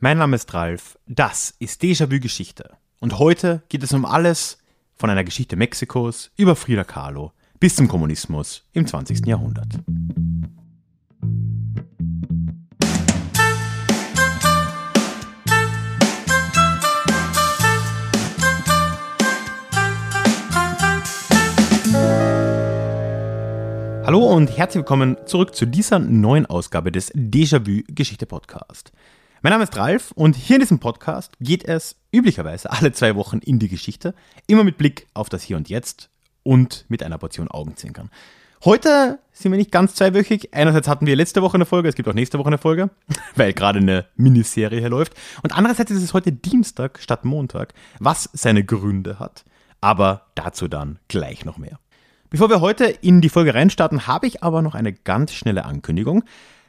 Mein Name ist Ralf, das ist Déjà-vu Geschichte. Und heute geht es um alles von einer Geschichte Mexikos über Frida Kahlo bis zum Kommunismus im 20. Jahrhundert. Hallo und herzlich willkommen zurück zu dieser neuen Ausgabe des Déjà-vu Geschichte Podcast. Mein Name ist Ralf und hier in diesem Podcast geht es üblicherweise alle zwei Wochen in die Geschichte, immer mit Blick auf das Hier und Jetzt und mit einer Portion Augenzwinkern. Heute sind wir nicht ganz zweiwöchig. Einerseits hatten wir letzte Woche eine Folge, es gibt auch nächste Woche eine Folge, weil gerade eine Miniserie hier läuft. Und andererseits ist es heute Dienstag statt Montag, was seine Gründe hat. Aber dazu dann gleich noch mehr. Bevor wir heute in die Folge reinstarten, habe ich aber noch eine ganz schnelle Ankündigung.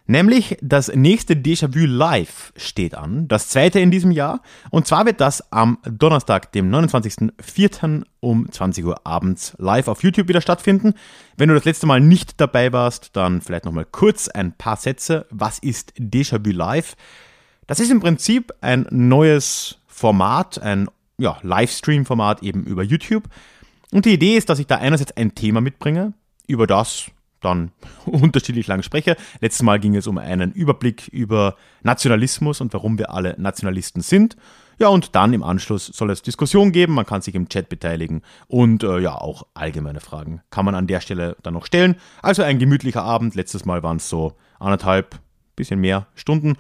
Nämlich das nächste Déjà-vu Live steht an, das zweite in diesem Jahr. Und zwar wird das am Donnerstag, dem 29.04. um 20 Uhr abends live auf YouTube wieder stattfinden. Wenn du das letzte Mal nicht dabei warst, dann vielleicht nochmal kurz ein paar Sätze. Was ist Déjà-vu Live? Das ist im Prinzip ein neues Format, ein ja, Livestream-Format eben über YouTube und die Idee ist, dass ich da einerseits ein Thema mitbringe, über das dann unterschiedlich lang spreche. Letztes Mal ging es um einen Überblick über Nationalismus und warum wir alle Nationalisten sind. Ja, und dann im Anschluss soll es Diskussion geben, man kann sich im Chat beteiligen und äh, ja, auch allgemeine Fragen kann man an der Stelle dann noch stellen. Also ein gemütlicher Abend, letztes Mal waren es so anderthalb, bisschen mehr Stunden.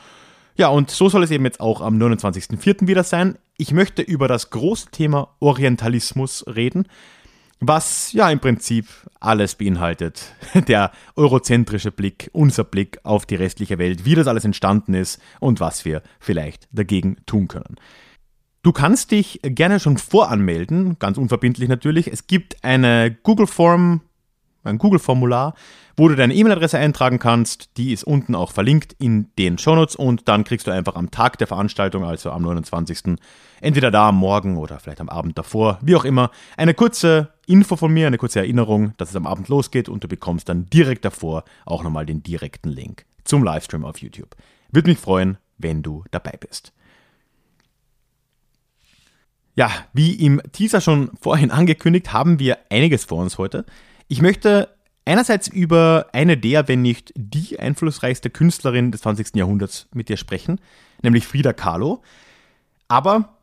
Ja, und so soll es eben jetzt auch am 29.04. wieder sein. Ich möchte über das große Thema Orientalismus reden was ja im Prinzip alles beinhaltet. Der eurozentrische Blick, unser Blick auf die restliche Welt, wie das alles entstanden ist und was wir vielleicht dagegen tun können. Du kannst dich gerne schon voranmelden, ganz unverbindlich natürlich. Es gibt eine Google-Form, ein Google-Formular, wo du deine E-Mail-Adresse eintragen kannst. Die ist unten auch verlinkt in den Shownotes und dann kriegst du einfach am Tag der Veranstaltung, also am 29. entweder da am Morgen oder vielleicht am Abend davor, wie auch immer, eine kurze Info von mir, eine kurze Erinnerung, dass es am Abend losgeht und du bekommst dann direkt davor auch nochmal den direkten Link zum Livestream auf YouTube. Würde mich freuen, wenn du dabei bist. Ja, wie im Teaser schon vorhin angekündigt, haben wir einiges vor uns heute. Ich möchte einerseits über eine der, wenn nicht die einflussreichste Künstlerin des 20. Jahrhunderts mit dir sprechen, nämlich Frida Kahlo. Aber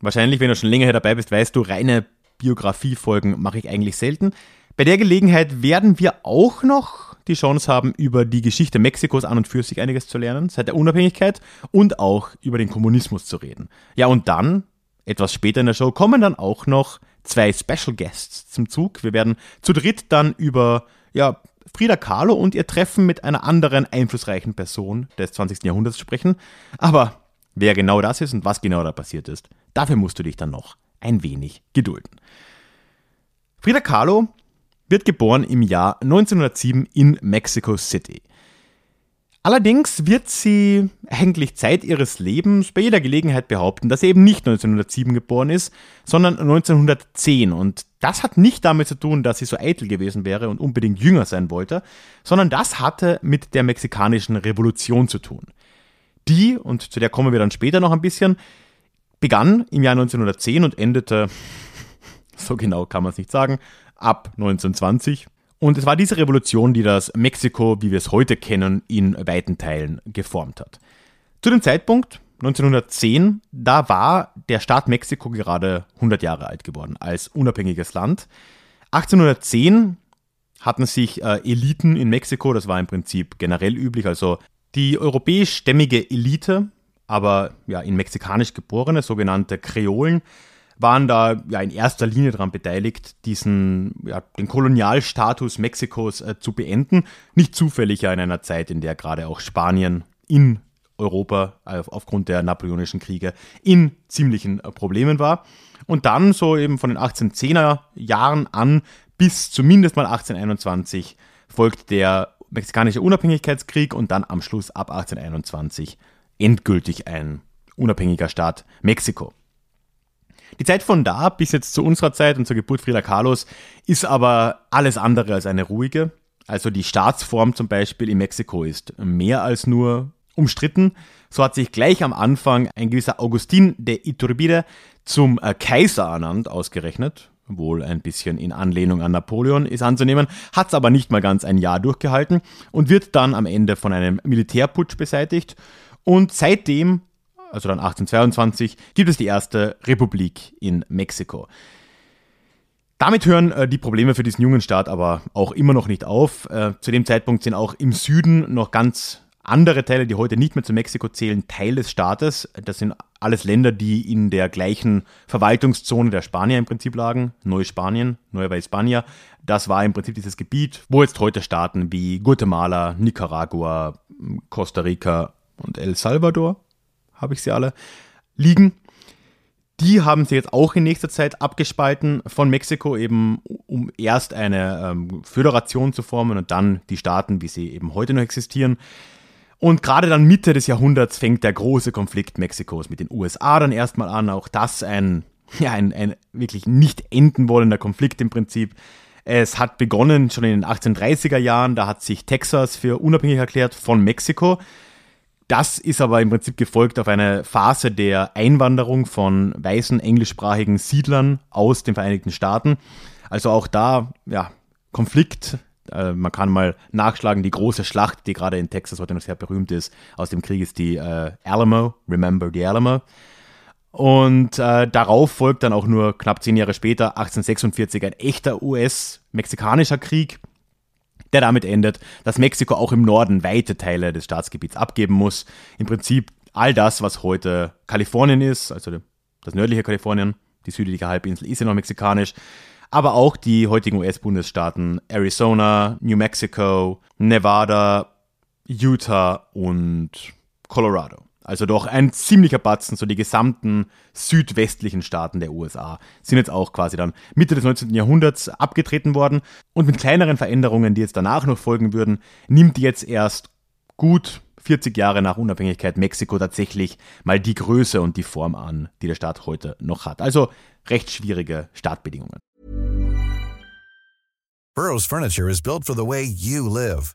wahrscheinlich, wenn du schon länger hier dabei bist, weißt du, reine Biografiefolgen mache ich eigentlich selten. Bei der Gelegenheit werden wir auch noch die Chance haben, über die Geschichte Mexikos an und für sich einiges zu lernen, seit der Unabhängigkeit und auch über den Kommunismus zu reden. Ja, und dann, etwas später in der Show, kommen dann auch noch zwei Special Guests zum Zug. Wir werden zu dritt dann über ja, Frida Kahlo und ihr Treffen mit einer anderen einflussreichen Person des 20. Jahrhunderts sprechen. Aber wer genau das ist und was genau da passiert ist, dafür musst du dich dann noch ein wenig gedulden. Frida Kahlo wird geboren im Jahr 1907 in Mexico City. Allerdings wird sie eigentlich Zeit ihres Lebens bei jeder Gelegenheit behaupten, dass sie eben nicht 1907 geboren ist, sondern 1910. Und das hat nicht damit zu tun, dass sie so eitel gewesen wäre und unbedingt jünger sein wollte, sondern das hatte mit der mexikanischen Revolution zu tun. Die, und zu der kommen wir dann später noch ein bisschen, begann im Jahr 1910 und endete, so genau kann man es nicht sagen, ab 1920 und es war diese Revolution, die das Mexiko, wie wir es heute kennen, in weiten Teilen geformt hat. Zu dem Zeitpunkt 1910, da war der Staat Mexiko gerade 100 Jahre alt geworden als unabhängiges Land. 1810 hatten sich äh, Eliten in Mexiko, das war im Prinzip generell üblich, also die europäisch-stämmige Elite, aber ja in mexikanisch geborene, sogenannte Kreolen, waren da ja in erster Linie daran beteiligt, diesen, ja, den Kolonialstatus Mexikos äh, zu beenden. Nicht zufällig ja in einer Zeit, in der gerade auch Spanien in Europa äh, aufgrund der napoleonischen Kriege in ziemlichen äh, Problemen war. Und dann so eben von den 1810er Jahren an bis zumindest mal 1821 folgt der mexikanische Unabhängigkeitskrieg und dann am Schluss ab 1821 endgültig ein unabhängiger Staat Mexiko. Die Zeit von da bis jetzt zu unserer Zeit und zur Geburt Frida Kahlos ist aber alles andere als eine ruhige. Also die Staatsform zum Beispiel in Mexiko ist mehr als nur umstritten. So hat sich gleich am Anfang ein gewisser Augustin de Iturbide zum äh, Kaiser ernannt, ausgerechnet. Wohl ein bisschen in Anlehnung an Napoleon ist anzunehmen, hat es aber nicht mal ganz ein Jahr durchgehalten und wird dann am Ende von einem Militärputsch beseitigt. Und seitdem, also dann 1822, gibt es die erste Republik in Mexiko. Damit hören äh, die Probleme für diesen jungen Staat aber auch immer noch nicht auf. Äh, zu dem Zeitpunkt sind auch im Süden noch ganz andere Teile, die heute nicht mehr zu Mexiko zählen, Teil des Staates. Das sind alles Länder, die in der gleichen Verwaltungszone der Spanier im Prinzip lagen. Neuspanien, Nueva Hispania. Das war im Prinzip dieses Gebiet, wo jetzt heute Staaten wie Guatemala, Nicaragua, Costa Rica und El Salvador, habe ich sie alle, liegen. Die haben sie jetzt auch in nächster Zeit abgespalten von Mexiko, eben um erst eine ähm, Föderation zu formen und dann die Staaten, wie sie eben heute noch existieren. Und gerade dann Mitte des Jahrhunderts fängt der große Konflikt Mexikos mit den USA dann erstmal an. Auch das ein, ja, ein, ein wirklich nicht enden wollender Konflikt im Prinzip. Es hat begonnen schon in den 1830er Jahren, da hat sich Texas für unabhängig erklärt von Mexiko. Das ist aber im Prinzip gefolgt auf eine Phase der Einwanderung von weißen englischsprachigen Siedlern aus den Vereinigten Staaten. Also auch da, ja, Konflikt. Äh, man kann mal nachschlagen, die große Schlacht, die gerade in Texas heute noch sehr berühmt ist, aus dem Krieg ist die äh, Alamo, Remember the Alamo. Und äh, darauf folgt dann auch nur knapp zehn Jahre später, 1846, ein echter US-mexikanischer Krieg, der damit endet, dass Mexiko auch im Norden weite Teile des Staatsgebiets abgeben muss. Im Prinzip all das, was heute Kalifornien ist, also das nördliche Kalifornien, die südliche Halbinsel ist ja noch mexikanisch, aber auch die heutigen US-Bundesstaaten Arizona, New Mexico, Nevada, Utah und Colorado. Also doch ein ziemlicher Batzen, so die gesamten südwestlichen Staaten der USA sind jetzt auch quasi dann Mitte des 19. Jahrhunderts abgetreten worden. Und mit kleineren Veränderungen, die jetzt danach noch folgen würden, nimmt jetzt erst gut 40 Jahre nach Unabhängigkeit Mexiko tatsächlich mal die Größe und die Form an, die der Staat heute noch hat. Also recht schwierige Startbedingungen. Burroughs Furniture is built for the way you live.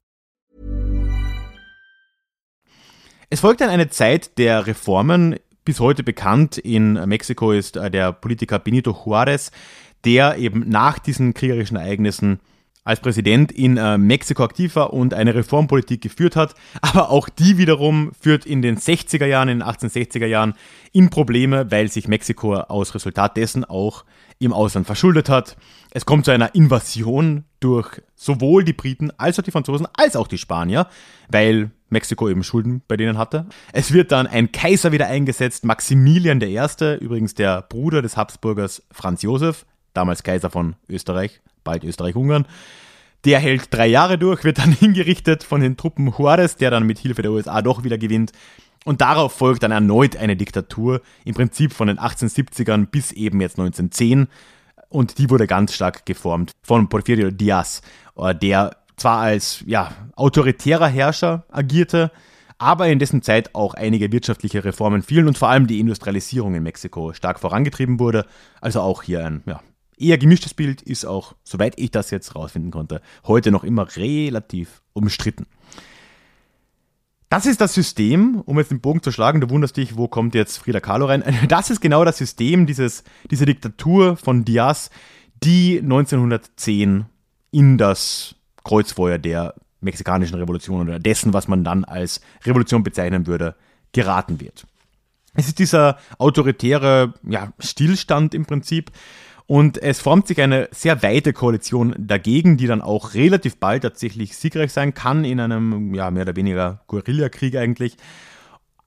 Es folgt dann eine Zeit der Reformen. Bis heute bekannt in Mexiko ist äh, der Politiker Benito Juárez, der eben nach diesen kriegerischen Ereignissen als Präsident in äh, Mexiko aktiv war und eine Reformpolitik geführt hat. Aber auch die wiederum führt in den 60er Jahren, in den 1860er Jahren in Probleme, weil sich Mexiko aus Resultat dessen auch im Ausland verschuldet hat. Es kommt zu einer Invasion durch sowohl die Briten als auch die Franzosen als auch die Spanier, weil Mexiko eben Schulden bei denen hatte. Es wird dann ein Kaiser wieder eingesetzt, Maximilian I., übrigens der Bruder des Habsburgers Franz Josef, damals Kaiser von Österreich, bald Österreich-Ungarn. Der hält drei Jahre durch, wird dann hingerichtet von den Truppen Juarez, der dann mit Hilfe der USA doch wieder gewinnt. Und darauf folgt dann erneut eine Diktatur, im Prinzip von den 1870ern bis eben jetzt 1910. Und die wurde ganz stark geformt von Porfirio Diaz, äh, der zwar als ja, autoritärer Herrscher agierte, aber in dessen Zeit auch einige wirtschaftliche Reformen fielen und vor allem die Industrialisierung in Mexiko stark vorangetrieben wurde. Also auch hier ein ja, eher gemischtes Bild, ist auch, soweit ich das jetzt rausfinden konnte, heute noch immer relativ umstritten. Das ist das System, um jetzt den Bogen zu schlagen, du wunderst dich, wo kommt jetzt Frida Kahlo rein. Das ist genau das System, dieses, diese Diktatur von Diaz, die 1910 in das Kreuzfeuer der mexikanischen Revolution oder dessen, was man dann als Revolution bezeichnen würde, geraten wird. Es ist dieser autoritäre ja, Stillstand im Prinzip und es formt sich eine sehr weite Koalition dagegen, die dann auch relativ bald tatsächlich siegreich sein kann in einem ja, mehr oder weniger Guerillakrieg eigentlich.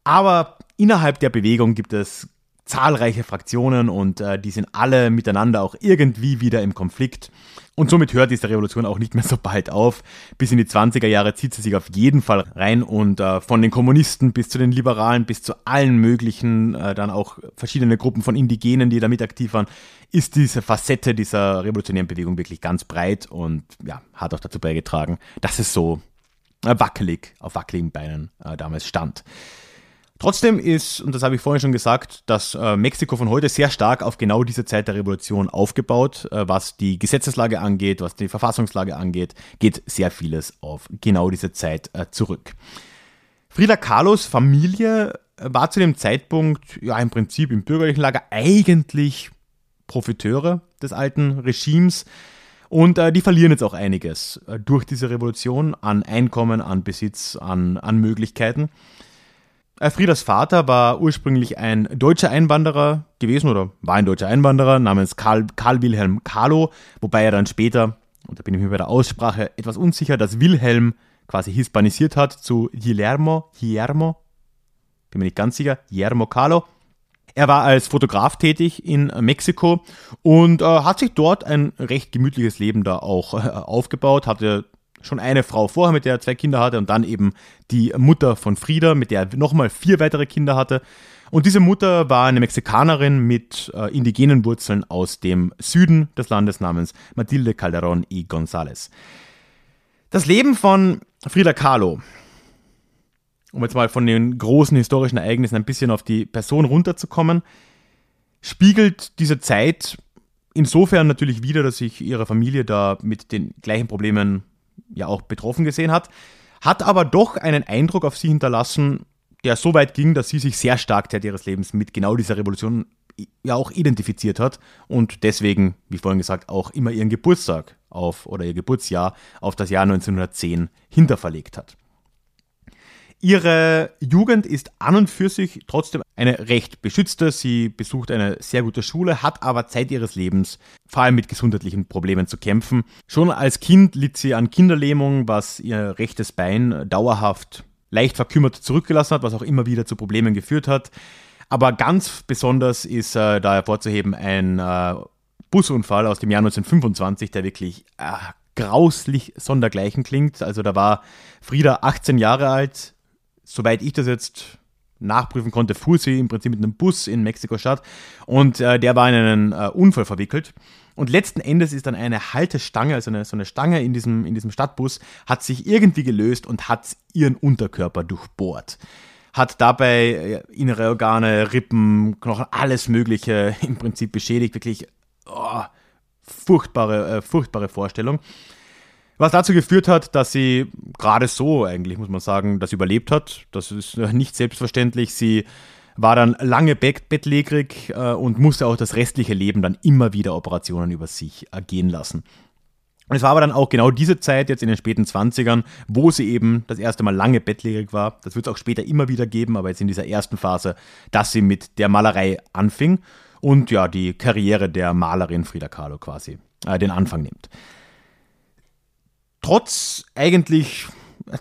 Aber innerhalb der Bewegung gibt es zahlreiche Fraktionen und äh, die sind alle miteinander auch irgendwie wieder im Konflikt. Und somit hört diese Revolution auch nicht mehr so bald auf. Bis in die 20er Jahre zieht sie sich auf jeden Fall rein und äh, von den Kommunisten bis zu den Liberalen bis zu allen möglichen, äh, dann auch verschiedene Gruppen von Indigenen, die damit aktiv waren, ist diese Facette dieser revolutionären Bewegung wirklich ganz breit und ja, hat auch dazu beigetragen, dass es so wackelig, auf wackeligen Beinen äh, damals stand. Trotzdem ist, und das habe ich vorhin schon gesagt, dass äh, Mexiko von heute sehr stark auf genau diese Zeit der Revolution aufgebaut. Äh, was die Gesetzeslage angeht, was die Verfassungslage angeht, geht sehr vieles auf genau diese Zeit äh, zurück. Frida Kahlos Familie äh, war zu dem Zeitpunkt ja im Prinzip im bürgerlichen Lager eigentlich Profiteure des alten Regimes. Und äh, die verlieren jetzt auch einiges äh, durch diese Revolution an Einkommen, an Besitz, an, an Möglichkeiten. Äh, Friedas Vater war ursprünglich ein deutscher Einwanderer gewesen oder war ein deutscher Einwanderer namens Karl, Karl Wilhelm Carlo, wobei er dann später, und da bin ich mir bei der Aussprache etwas unsicher, das Wilhelm quasi hispanisiert hat zu Guillermo, Guillermo, bin mir nicht ganz sicher, Guillermo Carlo. Er war als Fotograf tätig in Mexiko und äh, hat sich dort ein recht gemütliches Leben da auch äh, aufgebaut, hatte schon eine Frau vorher, mit der er zwei Kinder hatte und dann eben die Mutter von Frieda, mit der er nochmal vier weitere Kinder hatte. Und diese Mutter war eine Mexikanerin mit äh, indigenen Wurzeln aus dem Süden des Landes namens Matilde Calderón y González. Das Leben von Frida Kahlo, um jetzt mal von den großen historischen Ereignissen ein bisschen auf die Person runterzukommen, spiegelt diese Zeit insofern natürlich wieder, dass sich ihre Familie da mit den gleichen Problemen ja auch betroffen gesehen hat, hat aber doch einen Eindruck auf sie hinterlassen, der so weit ging, dass sie sich sehr stark Zeit ihres Lebens mit genau dieser Revolution ja auch identifiziert hat und deswegen, wie vorhin gesagt, auch immer ihren Geburtstag auf oder ihr Geburtsjahr auf das Jahr 1910 hinterverlegt hat. Ihre Jugend ist an und für sich trotzdem eine recht beschützte. Sie besucht eine sehr gute Schule, hat aber Zeit ihres Lebens vor allem mit gesundheitlichen Problemen zu kämpfen. Schon als Kind litt sie an Kinderlähmung, was ihr rechtes Bein dauerhaft leicht verkümmert zurückgelassen hat, was auch immer wieder zu Problemen geführt hat. Aber ganz besonders ist äh, da hervorzuheben ein äh, Busunfall aus dem Jahr 1925, der wirklich äh, grauslich sondergleichen klingt. Also da war Frieda 18 Jahre alt, soweit ich das jetzt nachprüfen konnte, fuhr sie im Prinzip mit einem Bus in Mexiko-Stadt und äh, der war in einen äh, Unfall verwickelt. Und letzten Endes ist dann eine Haltestange, also eine, so eine Stange in diesem, in diesem Stadtbus, hat sich irgendwie gelöst und hat ihren Unterkörper durchbohrt. Hat dabei äh, innere Organe, Rippen, Knochen, alles Mögliche im Prinzip beschädigt. Wirklich oh, furchtbare, äh, furchtbare Vorstellung. Was dazu geführt hat, dass sie gerade so, eigentlich muss man sagen, das überlebt hat. Das ist nicht selbstverständlich. Sie war dann lange bettlägerig äh, und musste auch das restliche Leben dann immer wieder Operationen über sich ergehen lassen. Und es war aber dann auch genau diese Zeit, jetzt in den späten 20ern, wo sie eben das erste Mal lange bettlägerig war. Das wird es auch später immer wieder geben, aber jetzt in dieser ersten Phase, dass sie mit der Malerei anfing und ja, die Karriere der Malerin Frida Kahlo quasi äh, den Anfang nimmt trotz eigentlich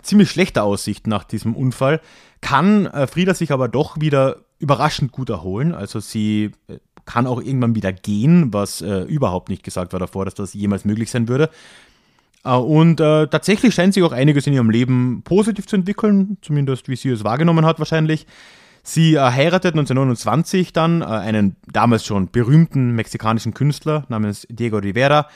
ziemlich schlechter Aussicht nach diesem Unfall kann äh, Frieda sich aber doch wieder überraschend gut erholen. Also sie äh, kann auch irgendwann wieder gehen, was äh, überhaupt nicht gesagt war davor, dass das jemals möglich sein würde. Äh, und äh, tatsächlich scheint sich auch einiges in ihrem Leben positiv zu entwickeln, zumindest wie sie es wahrgenommen hat wahrscheinlich. Sie heiratet 1929 dann einen damals schon berühmten mexikanischen Künstler namens Diego Rivera,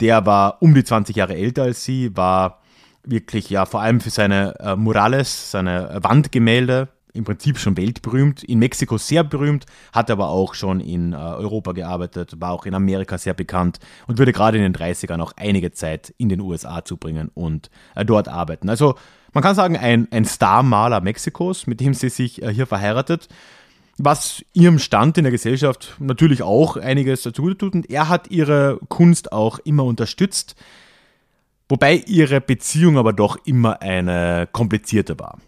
der war um die 20 Jahre älter als sie, war wirklich ja vor allem für seine äh, Murales, seine Wandgemälde im Prinzip schon weltberühmt, in Mexiko sehr berühmt, hat aber auch schon in äh, Europa gearbeitet, war auch in Amerika sehr bekannt und würde gerade in den 30ern auch einige Zeit in den USA zubringen und äh, dort arbeiten. Also man kann sagen, ein, ein Star-Maler Mexikos, mit dem sie sich äh, hier verheiratet was ihrem Stand in der Gesellschaft natürlich auch einiges dazu tut. Und er hat ihre Kunst auch immer unterstützt, wobei ihre Beziehung aber doch immer eine komplizierte war.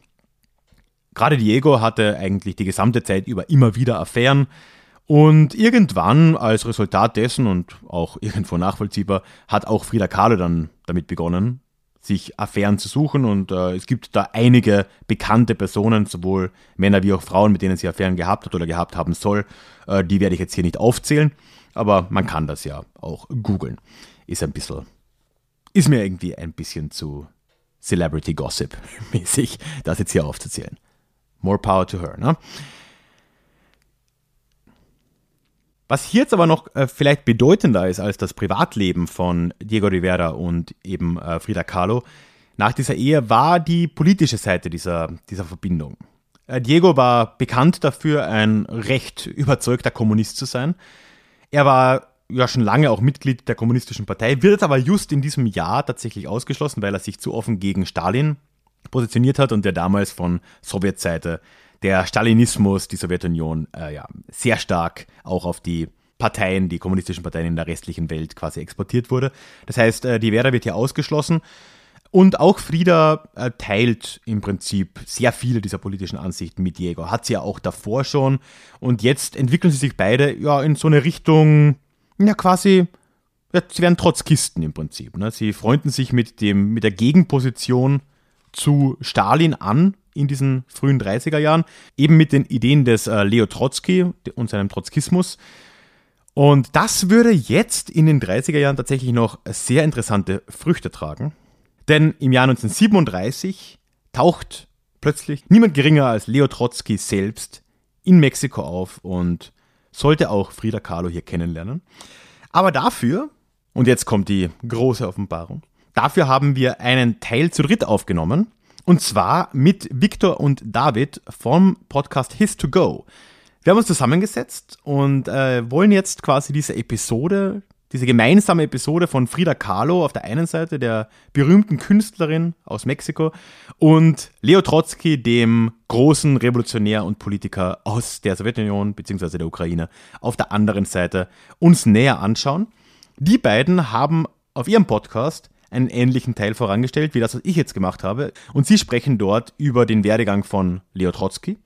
Gerade Diego hatte eigentlich die gesamte Zeit über immer wieder Affären und irgendwann als Resultat dessen und auch irgendwo nachvollziehbar hat auch Frida Kahlo dann damit begonnen, sich Affären zu suchen und äh, es gibt da einige bekannte Personen, sowohl Männer wie auch Frauen, mit denen sie Affären gehabt hat oder gehabt haben soll. Äh, die werde ich jetzt hier nicht aufzählen, aber man kann das ja auch googeln. Ist ein bisschen, ist mir irgendwie ein bisschen zu Celebrity Gossip mäßig, das jetzt hier aufzuzählen. More power to her, ne? Was hier jetzt aber noch äh, vielleicht bedeutender ist als das Privatleben von Diego Rivera und eben äh, Frida Kahlo nach dieser Ehe war die politische Seite dieser, dieser Verbindung. Äh, Diego war bekannt dafür, ein recht überzeugter Kommunist zu sein. Er war ja schon lange auch Mitglied der kommunistischen Partei, wird aber just in diesem Jahr tatsächlich ausgeschlossen, weil er sich zu offen gegen Stalin positioniert hat und der damals von Sowjetseite der Stalinismus, die Sowjetunion, äh, ja, sehr stark auch auf die Parteien, die kommunistischen Parteien in der restlichen Welt quasi exportiert wurde. Das heißt, äh, die Vera wird hier ausgeschlossen. Und auch Frieda äh, teilt im Prinzip sehr viele dieser politischen Ansichten mit Diego. Hat sie ja auch davor schon. Und jetzt entwickeln sie sich beide ja in so eine Richtung, ja quasi, ja, sie werden Trotzkisten im Prinzip. Ne? Sie freunden sich mit, dem, mit der Gegenposition zu Stalin an in diesen frühen 30er Jahren, eben mit den Ideen des äh, Leo Trotzki und seinem Trotzkismus. Und das würde jetzt in den 30er Jahren tatsächlich noch sehr interessante Früchte tragen. Denn im Jahr 1937 taucht plötzlich niemand geringer als Leo Trotzki selbst in Mexiko auf und sollte auch Frida Kahlo hier kennenlernen. Aber dafür, und jetzt kommt die große Offenbarung, dafür haben wir einen Teil zu dritt aufgenommen, und zwar mit Victor und David vom Podcast His to Go. Wir haben uns zusammengesetzt und äh, wollen jetzt quasi diese Episode, diese gemeinsame Episode von Frida Kahlo auf der einen Seite, der berühmten Künstlerin aus Mexiko, und Leo Trotsky, dem großen Revolutionär und Politiker aus der Sowjetunion bzw. der Ukraine, auf der anderen Seite uns näher anschauen. Die beiden haben auf ihrem Podcast einen ähnlichen Teil vorangestellt, wie das, was ich jetzt gemacht habe. Und sie sprechen dort über den Werdegang von Leo Trotsky.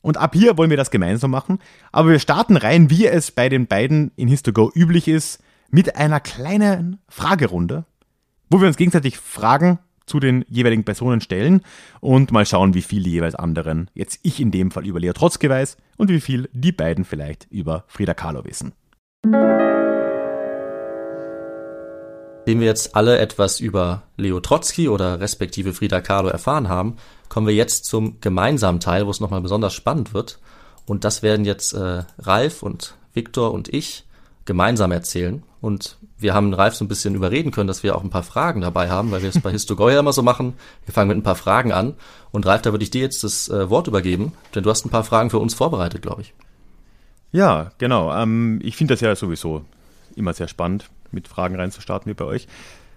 Und ab hier wollen wir das gemeinsam machen. Aber wir starten rein, wie es bei den beiden in Histogo üblich ist, mit einer kleinen Fragerunde, wo wir uns gegenseitig Fragen zu den jeweiligen Personen stellen und mal schauen, wie viel die jeweils anderen, jetzt ich in dem Fall über Leo Trotsky weiß und wie viel die beiden vielleicht über Frida Kahlo wissen. Nachdem wir jetzt alle etwas über Leo Trotzki oder respektive Frida Kahlo erfahren haben, kommen wir jetzt zum gemeinsamen Teil, wo es nochmal besonders spannend wird. Und das werden jetzt äh, Ralf und Viktor und ich gemeinsam erzählen. Und wir haben Ralf so ein bisschen überreden können, dass wir auch ein paar Fragen dabei haben, weil wir es bei Histogoya immer so machen. Wir fangen mit ein paar Fragen an. Und Ralf, da würde ich dir jetzt das äh, Wort übergeben, denn du hast ein paar Fragen für uns vorbereitet, glaube ich. Ja, genau. Ähm, ich finde das ja sowieso immer sehr spannend mit Fragen reinzustarten wie bei euch.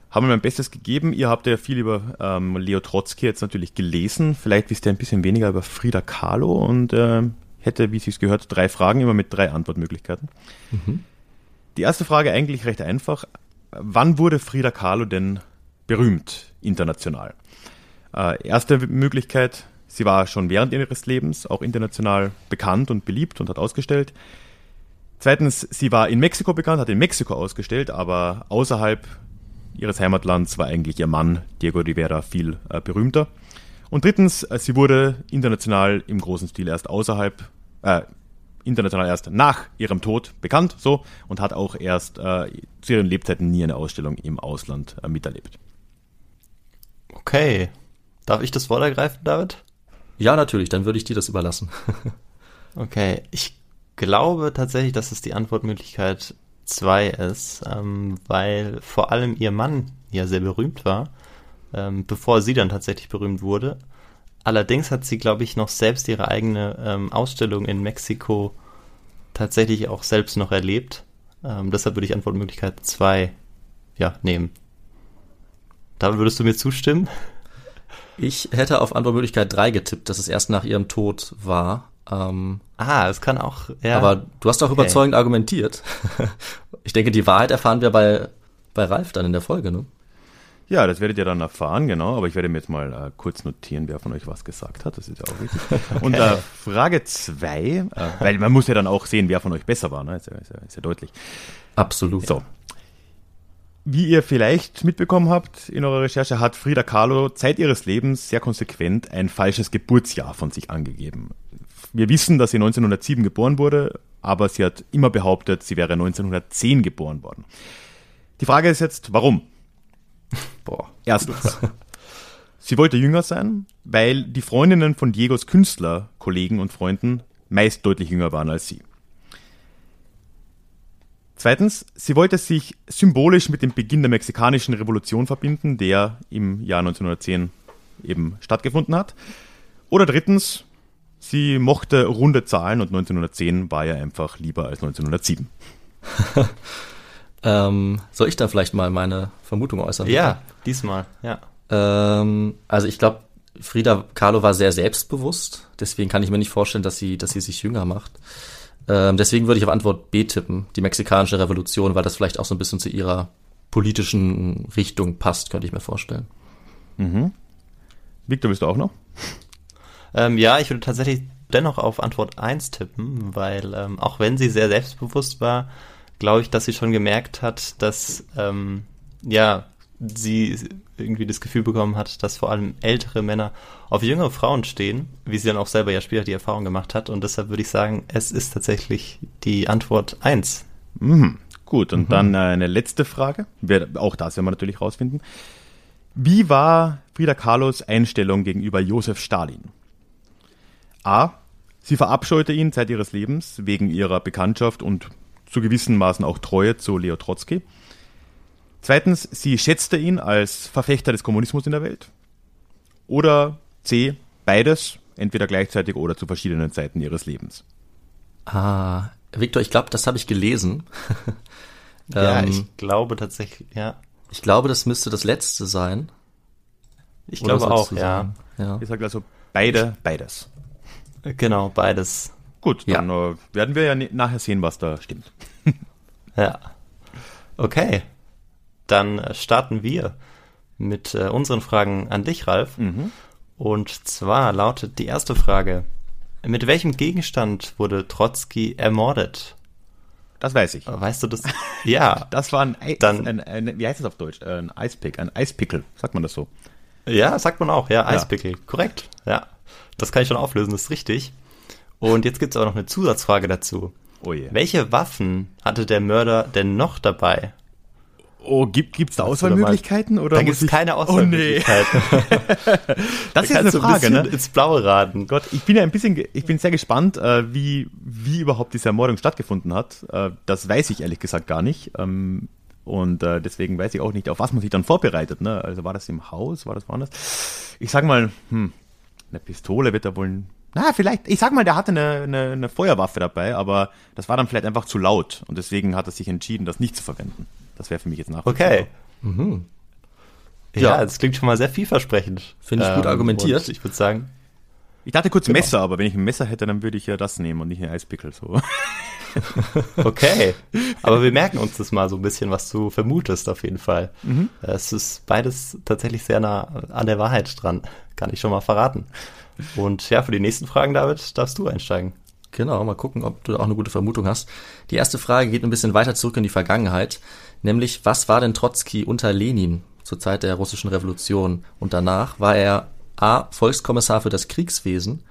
Haben wir mein Bestes gegeben. Ihr habt ja viel über ähm, Leo Trotzki jetzt natürlich gelesen. Vielleicht wisst ihr ein bisschen weniger über Frida Kahlo und äh, hätte, wie es gehört, drei Fragen, immer mit drei Antwortmöglichkeiten. Mhm. Die erste Frage eigentlich recht einfach. Wann wurde Frida Kahlo denn berühmt international? Äh, erste Möglichkeit, sie war schon während ihres Lebens auch international bekannt und beliebt und hat ausgestellt. Zweitens, sie war in Mexiko bekannt, hat in Mexiko ausgestellt, aber außerhalb ihres Heimatlands war eigentlich ihr Mann Diego Rivera viel äh, berühmter. Und drittens, äh, sie wurde international im großen Stil erst außerhalb, äh, international erst nach ihrem Tod bekannt, so, und hat auch erst äh, zu ihren Lebzeiten nie eine Ausstellung im Ausland äh, miterlebt. Okay. Darf ich das Wort ergreifen, David? Ja, natürlich, dann würde ich dir das überlassen. okay, ich glaube tatsächlich, dass es die Antwortmöglichkeit 2 ist, ähm, weil vor allem ihr Mann ja sehr berühmt war, ähm, bevor sie dann tatsächlich berühmt wurde. Allerdings hat sie, glaube ich, noch selbst ihre eigene ähm, Ausstellung in Mexiko tatsächlich auch selbst noch erlebt. Ähm, deshalb würde ich Antwortmöglichkeit 2 ja, nehmen. Da würdest du mir zustimmen? Ich hätte auf Antwortmöglichkeit 3 getippt, dass es erst nach ihrem Tod war. Ähm, ah, es kann auch. Ja. Aber du hast auch okay. überzeugend argumentiert. ich denke, die Wahrheit erfahren wir bei, bei Ralf dann in der Folge, ne? Ja, das werdet ihr dann erfahren, genau. Aber ich werde mir jetzt mal äh, kurz notieren, wer von euch was gesagt hat. Das ist ja auch wichtig. okay. Und äh, Frage zwei, äh, weil man muss ja dann auch sehen, wer von euch besser war. Ne? Ist, ja, ist, ja, ist ja deutlich. Absolut. So. Wie ihr vielleicht mitbekommen habt in eurer Recherche, hat Frida Kahlo Zeit ihres Lebens sehr konsequent ein falsches Geburtsjahr von sich angegeben. Wir wissen, dass sie 1907 geboren wurde, aber sie hat immer behauptet, sie wäre 1910 geboren worden. Die Frage ist jetzt, warum? Boah. Erstens. Sie wollte jünger sein, weil die Freundinnen von Diegos Künstler, Kollegen und Freunden meist deutlich jünger waren als sie. Zweitens, sie wollte sich symbolisch mit dem Beginn der mexikanischen Revolution verbinden, der im Jahr 1910 eben stattgefunden hat. Oder drittens, sie mochte runde Zahlen und 1910 war ja einfach lieber als 1907. ähm, soll ich da vielleicht mal meine Vermutung äußern? Ja, diesmal, ja. Ähm, also ich glaube, Frida Kahlo war sehr selbstbewusst, deswegen kann ich mir nicht vorstellen, dass sie, dass sie sich jünger macht. Ähm, deswegen würde ich auf Antwort B tippen, die mexikanische Revolution, weil das vielleicht auch so ein bisschen zu ihrer politischen Richtung passt, könnte ich mir vorstellen. Mhm. Victor, bist du auch noch? Ähm, ja, ich würde tatsächlich dennoch auf Antwort 1 tippen, weil ähm, auch wenn sie sehr selbstbewusst war, glaube ich, dass sie schon gemerkt hat, dass ähm, ja sie irgendwie das Gefühl bekommen hat, dass vor allem ältere Männer auf jüngere Frauen stehen, wie sie dann auch selber ja später die Erfahrung gemacht hat. Und deshalb würde ich sagen, es ist tatsächlich die Antwort 1. Mhm. Gut, und mhm. dann äh, eine letzte Frage. Auch das werden wir natürlich rausfinden. Wie war Frida Kahlos Einstellung gegenüber Josef Stalin? A. Sie verabscheute ihn seit ihres Lebens wegen ihrer Bekanntschaft und zu gewissen Maßen auch Treue zu Leo Trotzki. Zweitens, sie schätzte ihn als Verfechter des Kommunismus in der Welt. Oder C, beides, entweder gleichzeitig oder zu verschiedenen Zeiten ihres Lebens. Ah, Victor, ich glaube, das habe ich gelesen. ja, ähm, ich glaube tatsächlich, ja. Ich glaube, das müsste das letzte sein. Ich oder glaube auch, ja. ja. Ich sage also beide, beides. Genau, beides. Gut, dann ja. äh, werden wir ja nachher sehen, was da stimmt. ja. Okay dann äh, starten wir mit äh, unseren Fragen an dich, Ralf. Mhm. Und zwar lautet die erste Frage: Mit welchem Gegenstand wurde Trotzki ermordet? Das weiß ich. Äh, weißt du das? Ja. das war ein, Eis, dann, ein, ein, wie heißt das auf Deutsch? Äh, ein Eispick, ein Eispickel, sagt man das so? Ja, sagt man auch, ja, Eispickel, ja. korrekt. Ja, das kann ich schon auflösen, das ist richtig. Und jetzt gibt es aber noch eine Zusatzfrage dazu. Oh je. Welche Waffen hatte der Mörder denn noch dabei? Oh, gibt es da Auswahlmöglichkeiten? Oder da gibt es keine Auswahlmöglichkeiten. Oh, nee. das ist jetzt eine Frage, ne? Ins Blaue raten. Gott, ich bin ja ein bisschen, ich bin sehr gespannt, äh, wie, wie überhaupt diese Ermordung stattgefunden hat. Äh, das weiß ich ehrlich gesagt gar nicht. Und äh, deswegen weiß ich auch nicht, auf was man sich dann vorbereitet. Ne? Also war das im Haus, war das woanders? Ich sag mal, hm, eine Pistole wird er wohl. Na, vielleicht, ich sag mal, der hatte eine, eine, eine Feuerwaffe dabei, aber das war dann vielleicht einfach zu laut und deswegen hat er sich entschieden, das nicht zu verwenden. Das wäre für mich jetzt nachvollziehbar. Okay. Mhm. Ja, das klingt schon mal sehr vielversprechend. Finde ich gut ähm, argumentiert. Ich würde sagen. Ich dachte kurz genau. Messer, aber wenn ich ein Messer hätte, dann würde ich ja das nehmen und nicht ein Eispickel. So. okay. Aber wir merken uns das mal so ein bisschen, was du vermutest auf jeden Fall. Mhm. Es ist beides tatsächlich sehr nah an der Wahrheit dran. Kann ich schon mal verraten. Und ja, für die nächsten Fragen, David, darfst du einsteigen. Genau, mal gucken, ob du auch eine gute Vermutung hast. Die erste Frage geht ein bisschen weiter zurück in die Vergangenheit, nämlich was war denn Trotzki unter Lenin zur Zeit der russischen Revolution und danach? War er A. Volkskommissar für das Kriegswesen,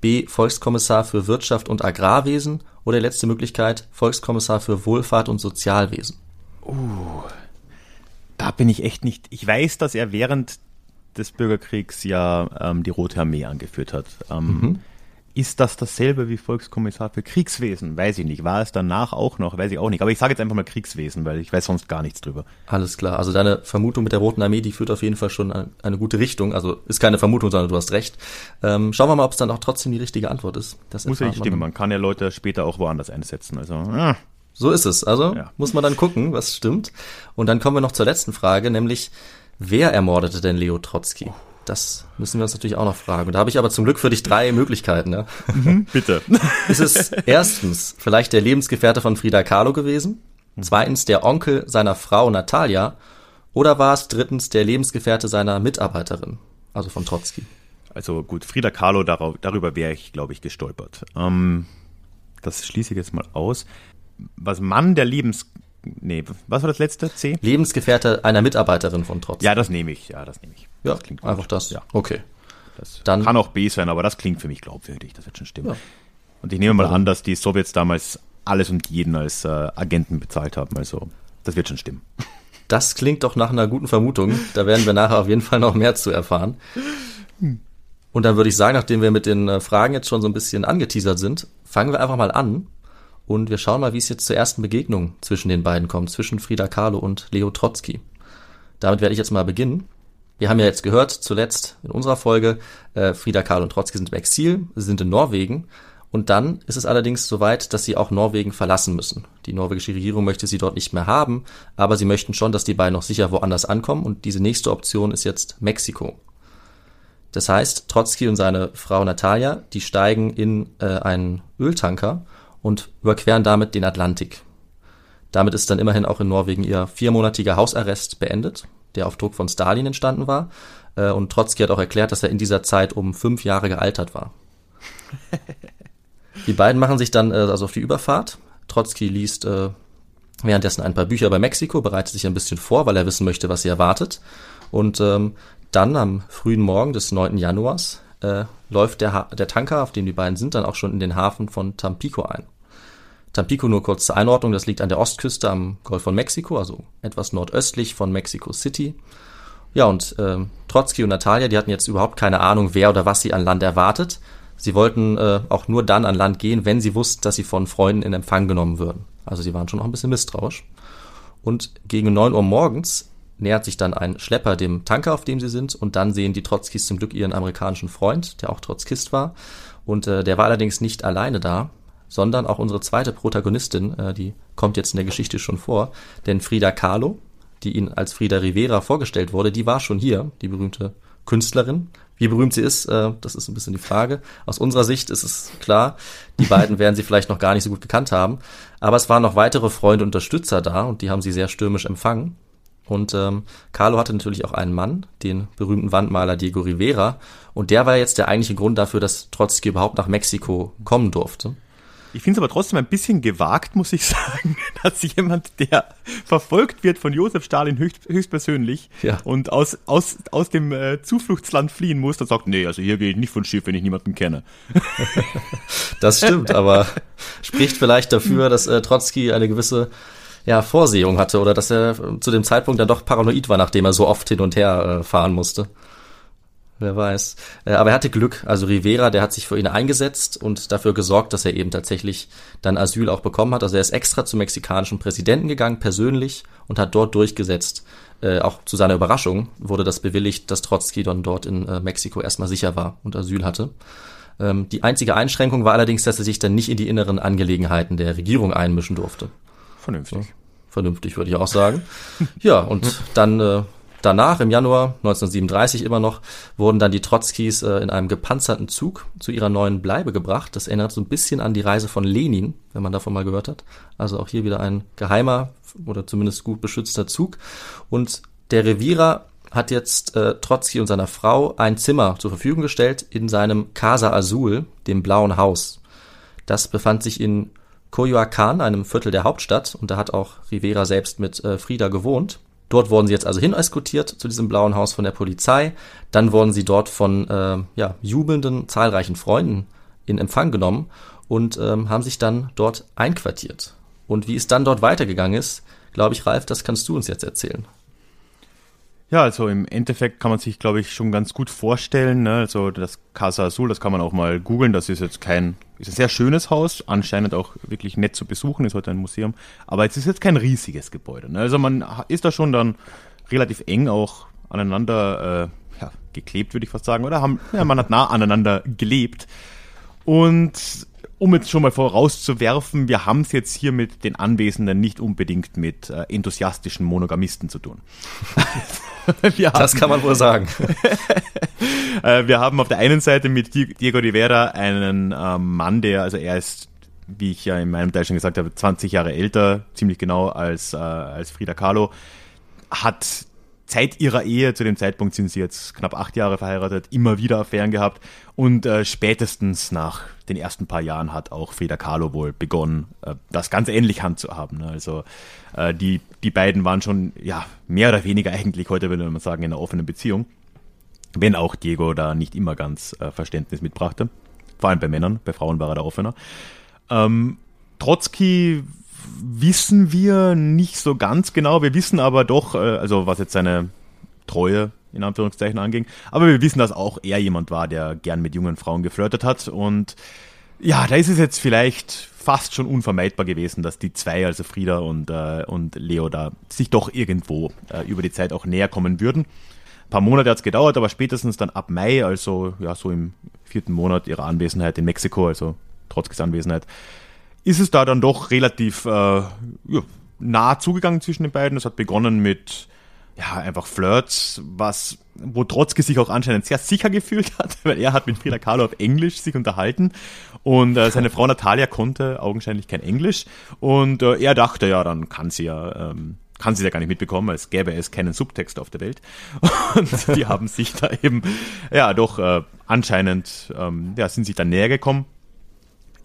B. Volkskommissar für Wirtschaft und Agrarwesen oder letzte Möglichkeit Volkskommissar für Wohlfahrt und Sozialwesen? Uh, da bin ich echt nicht. Ich weiß, dass er während des Bürgerkriegs ja ähm, die Rote Armee angeführt hat. Ähm, mhm. Ist das dasselbe wie Volkskommissar für Kriegswesen? Weiß ich nicht. War es danach auch noch? Weiß ich auch nicht. Aber ich sage jetzt einfach mal Kriegswesen, weil ich weiß sonst gar nichts drüber. Alles klar. Also deine Vermutung mit der Roten Armee, die führt auf jeden Fall schon eine, eine gute Richtung. Also ist keine Vermutung, sondern du hast recht. Ähm, schauen wir mal, ob es dann auch trotzdem die richtige Antwort ist. Das muss ja nicht stimmen. Man kann ja Leute später auch woanders einsetzen. Also, ah. So ist es. Also ja. muss man dann gucken, was stimmt. Und dann kommen wir noch zur letzten Frage, nämlich wer ermordete denn Leo Trotzki? Das müssen wir uns natürlich auch noch fragen. Da habe ich aber zum Glück für dich drei Möglichkeiten. Ja? Mhm, bitte. Ist es erstens vielleicht der Lebensgefährte von Frida Kahlo gewesen? Zweitens der Onkel seiner Frau Natalia? Oder war es drittens der Lebensgefährte seiner Mitarbeiterin, also von Trotzki? Also gut, Frida Kahlo, darüber wäre ich, glaube ich, gestolpert. Ähm, das schließe ich jetzt mal aus. Was Mann der Lebens Nee, was war das letzte? C? Lebensgefährte einer Mitarbeiterin von Trotzki. Ja, das nehme ich. Ja, das nehme ich. ja das klingt gut. einfach das. Ja. Okay. Das Dann- kann auch B sein, aber das klingt für mich glaubwürdig. Das wird schon stimmen. Und ich nehme mal an, dass die Sowjets damals alles und jeden als äh, Agenten bezahlt haben. Also, das wird schon stimmen. Das klingt doch nach einer guten Vermutung. Da werden wir nachher auf jeden Fall noch mehr zu erfahren. Und dann würde ich sagen, nachdem wir mit den äh, Fragen jetzt schon so ein bisschen angeteasert sind, fangen wir einfach mal an und wir schauen mal, wie es jetzt zur ersten Begegnung zwischen den beiden kommt, zwischen Frida Kahlo und Leo Trotzki. Damit werde ich jetzt mal beginnen. Wir haben ja jetzt gehört, zuletzt in unserer Folge, äh, Frida Kahlo und Trotzki sind im Exil, sie sind in Norwegen. Und dann ist es allerdings soweit, dass sie auch Norwegen verlassen müssen. Die norwegische Regierung möchte sie dort nicht mehr haben, aber sie möchten schon, dass die beiden noch sicher woanders ankommen. Und diese nächste Option ist jetzt Mexiko. Das heißt, Trotzki und seine Frau Natalia, die steigen in äh, einen Öltanker und überqueren damit den Atlantik. Damit ist dann immerhin auch in Norwegen ihr viermonatiger Hausarrest beendet, der auf Druck von Stalin entstanden war. Äh, und Trotzki hat auch erklärt, dass er in dieser Zeit um fünf Jahre gealtert war. Die beiden machen sich dann äh, also auf die Überfahrt. Trotzki liest äh, währenddessen ein paar Bücher über Mexiko, bereitet sich ein bisschen vor, weil er wissen möchte, was sie erwartet. Und ähm, dann am frühen Morgen des 9. Januars äh, läuft der, ha der Tanker, auf dem die beiden sind, dann auch schon in den Hafen von Tampico ein. Tampico nur kurz zur Einordnung, das liegt an der Ostküste am Golf von Mexiko, also etwas nordöstlich von Mexico City. Ja, und ähm, Trotzki und Natalia, die hatten jetzt überhaupt keine Ahnung, wer oder was sie an Land erwartet. Sie wollten äh, auch nur dann an Land gehen, wenn sie wussten, dass sie von Freunden in Empfang genommen würden. Also sie waren schon noch ein bisschen misstrauisch. Und gegen 9 Uhr morgens nähert sich dann ein Schlepper dem Tanker, auf dem sie sind, und dann sehen die Trotzkis zum Glück ihren amerikanischen Freund, der auch Trotzkist war. Und äh, der war allerdings nicht alleine da, sondern auch unsere zweite Protagonistin, äh, die kommt jetzt in der Geschichte schon vor, denn Frida Kahlo, die ihnen als Frida Rivera vorgestellt wurde, die war schon hier, die berühmte Künstlerin. Wie berühmt sie ist, äh, das ist ein bisschen die Frage. Aus unserer Sicht ist es klar, die beiden werden sie vielleicht noch gar nicht so gut gekannt haben. Aber es waren noch weitere Freunde und Unterstützer da und die haben sie sehr stürmisch empfangen. Und ähm, Carlo hatte natürlich auch einen Mann, den berühmten Wandmaler Diego Rivera. Und der war jetzt der eigentliche Grund dafür, dass Trotzki überhaupt nach Mexiko kommen durfte. Ich finde es aber trotzdem ein bisschen gewagt, muss ich sagen, dass jemand, der verfolgt wird von Josef Stalin höchst, höchstpersönlich Ja. und aus, aus, aus dem äh, Zufluchtsland fliehen muss, dann sagt, nee, also hier gehe ich nicht von Schiff, wenn ich niemanden kenne. Das stimmt, aber spricht vielleicht dafür, dass äh, Trotzki eine gewisse ja, Vorsehung hatte oder dass er äh, zu dem Zeitpunkt dann doch paranoid war, nachdem er so oft hin und her äh, fahren musste. Wer weiß. Äh, aber er hatte Glück. Also Rivera, der hat sich für ihn eingesetzt und dafür gesorgt, dass er eben tatsächlich dann Asyl auch bekommen hat. Also er ist extra zum mexikanischen Präsidenten gegangen, persönlich, und hat dort durchgesetzt. Äh, auch zu seiner Überraschung wurde das bewilligt, dass Trotzki dann dort in äh, Mexiko erstmal sicher war und Asyl hatte. Ähm, die einzige Einschränkung war allerdings, dass er sich dann nicht in die inneren Angelegenheiten der Regierung einmischen durfte. Vernünftig. Vernünftig, würde ich auch sagen. Ja, und dann äh, danach, im Januar 1937 immer noch, wurden dann die Trotzkis äh, in einem gepanzerten Zug zu ihrer neuen Bleibe gebracht. Das erinnert so ein bisschen an die Reise von Lenin, wenn man davon mal gehört hat. Also auch hier wieder ein geheimer oder zumindest gut beschützter Zug. Und der Revierer hat jetzt äh, Trotzki und seiner Frau ein Zimmer zur Verfügung gestellt in seinem Casa Azul, dem blauen Haus. Das befand sich in Coyoacán, einem Viertel der Hauptstadt, und da hat auch Rivera selbst mit äh, Frida gewohnt. Dort wurden sie jetzt also hineskortiert zu diesem blauen Haus von der Polizei. Dann wurden sie dort von äh, ja, jubelnden, zahlreichen Freunden in Empfang genommen und ähm, haben sich dann dort einquartiert. Und wie es dann dort weitergegangen ist, glaube ich, Ralf, das kannst du uns jetzt erzählen. Ja, also im Endeffekt kann man sich, glaube ich, schon ganz gut vorstellen. Ne? Also das Casa Azul, das kann man auch mal googeln. Das ist jetzt kein, ist ein sehr schönes Haus, anscheinend auch wirklich nett zu besuchen, ist heute ein Museum. Aber es ist jetzt kein riesiges Gebäude. Ne? Also man ist da schon dann relativ eng auch aneinander äh, ja, geklebt, würde ich fast sagen. Oder haben, ja, man hat nah aneinander gelebt. Und um jetzt schon mal vorauszuwerfen, wir haben es jetzt hier mit den Anwesenden nicht unbedingt mit äh, enthusiastischen Monogamisten zu tun. haben, Das kann man wohl sagen. äh, wir haben auf der einen Seite mit Di- Diego Rivera einen ähm, Mann, der, also er ist, wie ich ja in meinem Teil schon gesagt habe, 20 Jahre älter, ziemlich genau als, äh, als Frida Kahlo, hat seit ihrer Ehe, zu dem Zeitpunkt sind sie jetzt knapp acht Jahre verheiratet, immer wieder Affären gehabt. Und äh, spätestens nach den ersten paar Jahren hat auch Frida Kahlo wohl begonnen, äh, das ganz ähnlich handzuhaben. Ne? Also äh, die, die beiden waren schon, ja, mehr oder weniger eigentlich, heute würde man sagen, in einer offenen Beziehung. Wenn auch Diego da nicht immer ganz äh, Verständnis mitbrachte. Vor allem bei Männern, bei Frauen war er da offener. Ähm, Trotzki wissen wir nicht so ganz genau. Wir wissen aber doch, äh, also was jetzt seine Treue in Anführungszeichen anging. Aber wir wissen, dass auch er jemand war, der gern mit jungen Frauen geflirtet hat. Und ja, da ist es jetzt vielleicht fast schon unvermeidbar gewesen, dass die zwei, also Frieda und, äh, und Leo, da sich doch irgendwo äh, über die Zeit auch näher kommen würden. Ein paar Monate hat es gedauert, aber spätestens dann ab Mai, also ja, so im vierten Monat ihrer Anwesenheit in Mexiko, also trotz Anwesenheit, ist es da dann doch relativ äh, ja, nah zugegangen zwischen den beiden. Es hat begonnen mit ja, einfach Flirts, was, wo Trotzki sich auch anscheinend sehr sicher gefühlt hat, weil er hat mit Frida Kahlo auf Englisch sich unterhalten und äh, seine Frau Natalia konnte augenscheinlich kein Englisch und äh, er dachte, ja, dann kann sie ja, ähm, kann sie ja gar nicht mitbekommen, als gäbe es keinen Subtext auf der Welt. Und die haben sich da eben, ja, doch äh, anscheinend, ähm, ja, sind sich dann näher gekommen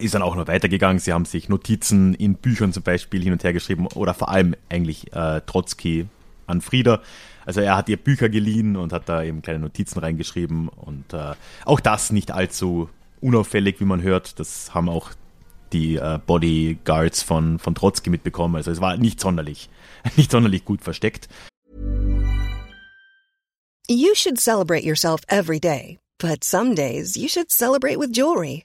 ist dann auch noch weitergegangen. Sie haben sich Notizen in Büchern zum Beispiel hin und her geschrieben oder vor allem eigentlich äh, Trotzki an Frieda. Also er hat ihr Bücher geliehen und hat da eben kleine Notizen reingeschrieben und äh, auch das nicht allzu unauffällig, wie man hört. Das haben auch die äh, Bodyguards von, von Trotzki mitbekommen. Also es war nicht sonderlich, nicht sonderlich gut versteckt. You should celebrate yourself every day, but some days you should celebrate with jewelry.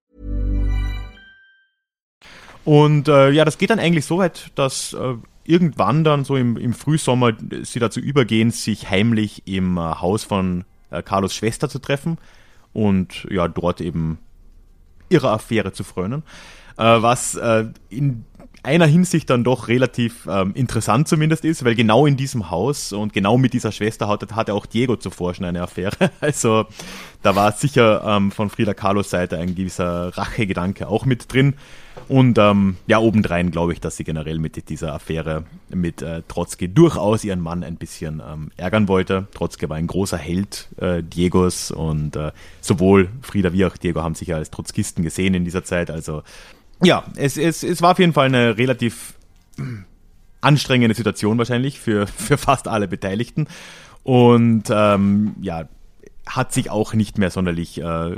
Und äh, ja, das geht dann eigentlich so weit, dass äh, irgendwann dann so im, im Frühsommer sie dazu übergehen, sich heimlich im äh, Haus von äh, Carlos Schwester zu treffen und ja, dort eben ihrer Affäre zu frönen. Äh, was äh, in einer Hinsicht dann doch relativ ähm, interessant zumindest ist, weil genau in diesem Haus und genau mit dieser Schwester hatte, hatte auch Diego zuvor schon eine Affäre. Also da war sicher ähm, von Frida Kahlos Seite ein gewisser Rachegedanke auch mit drin. Und ähm, ja, obendrein glaube ich, dass sie generell mit dieser Affäre mit äh, Trotzki durchaus ihren Mann ein bisschen ähm, ärgern wollte. Trotzki war ein großer Held äh, Diegos und äh, sowohl Frieda wie auch Diego haben sich ja als Trotzkisten gesehen in dieser Zeit. Also ja, es, es, es war auf jeden Fall eine relativ anstrengende Situation wahrscheinlich für, für fast alle Beteiligten. Und ähm, ja, hat sich auch nicht mehr sonderlich äh,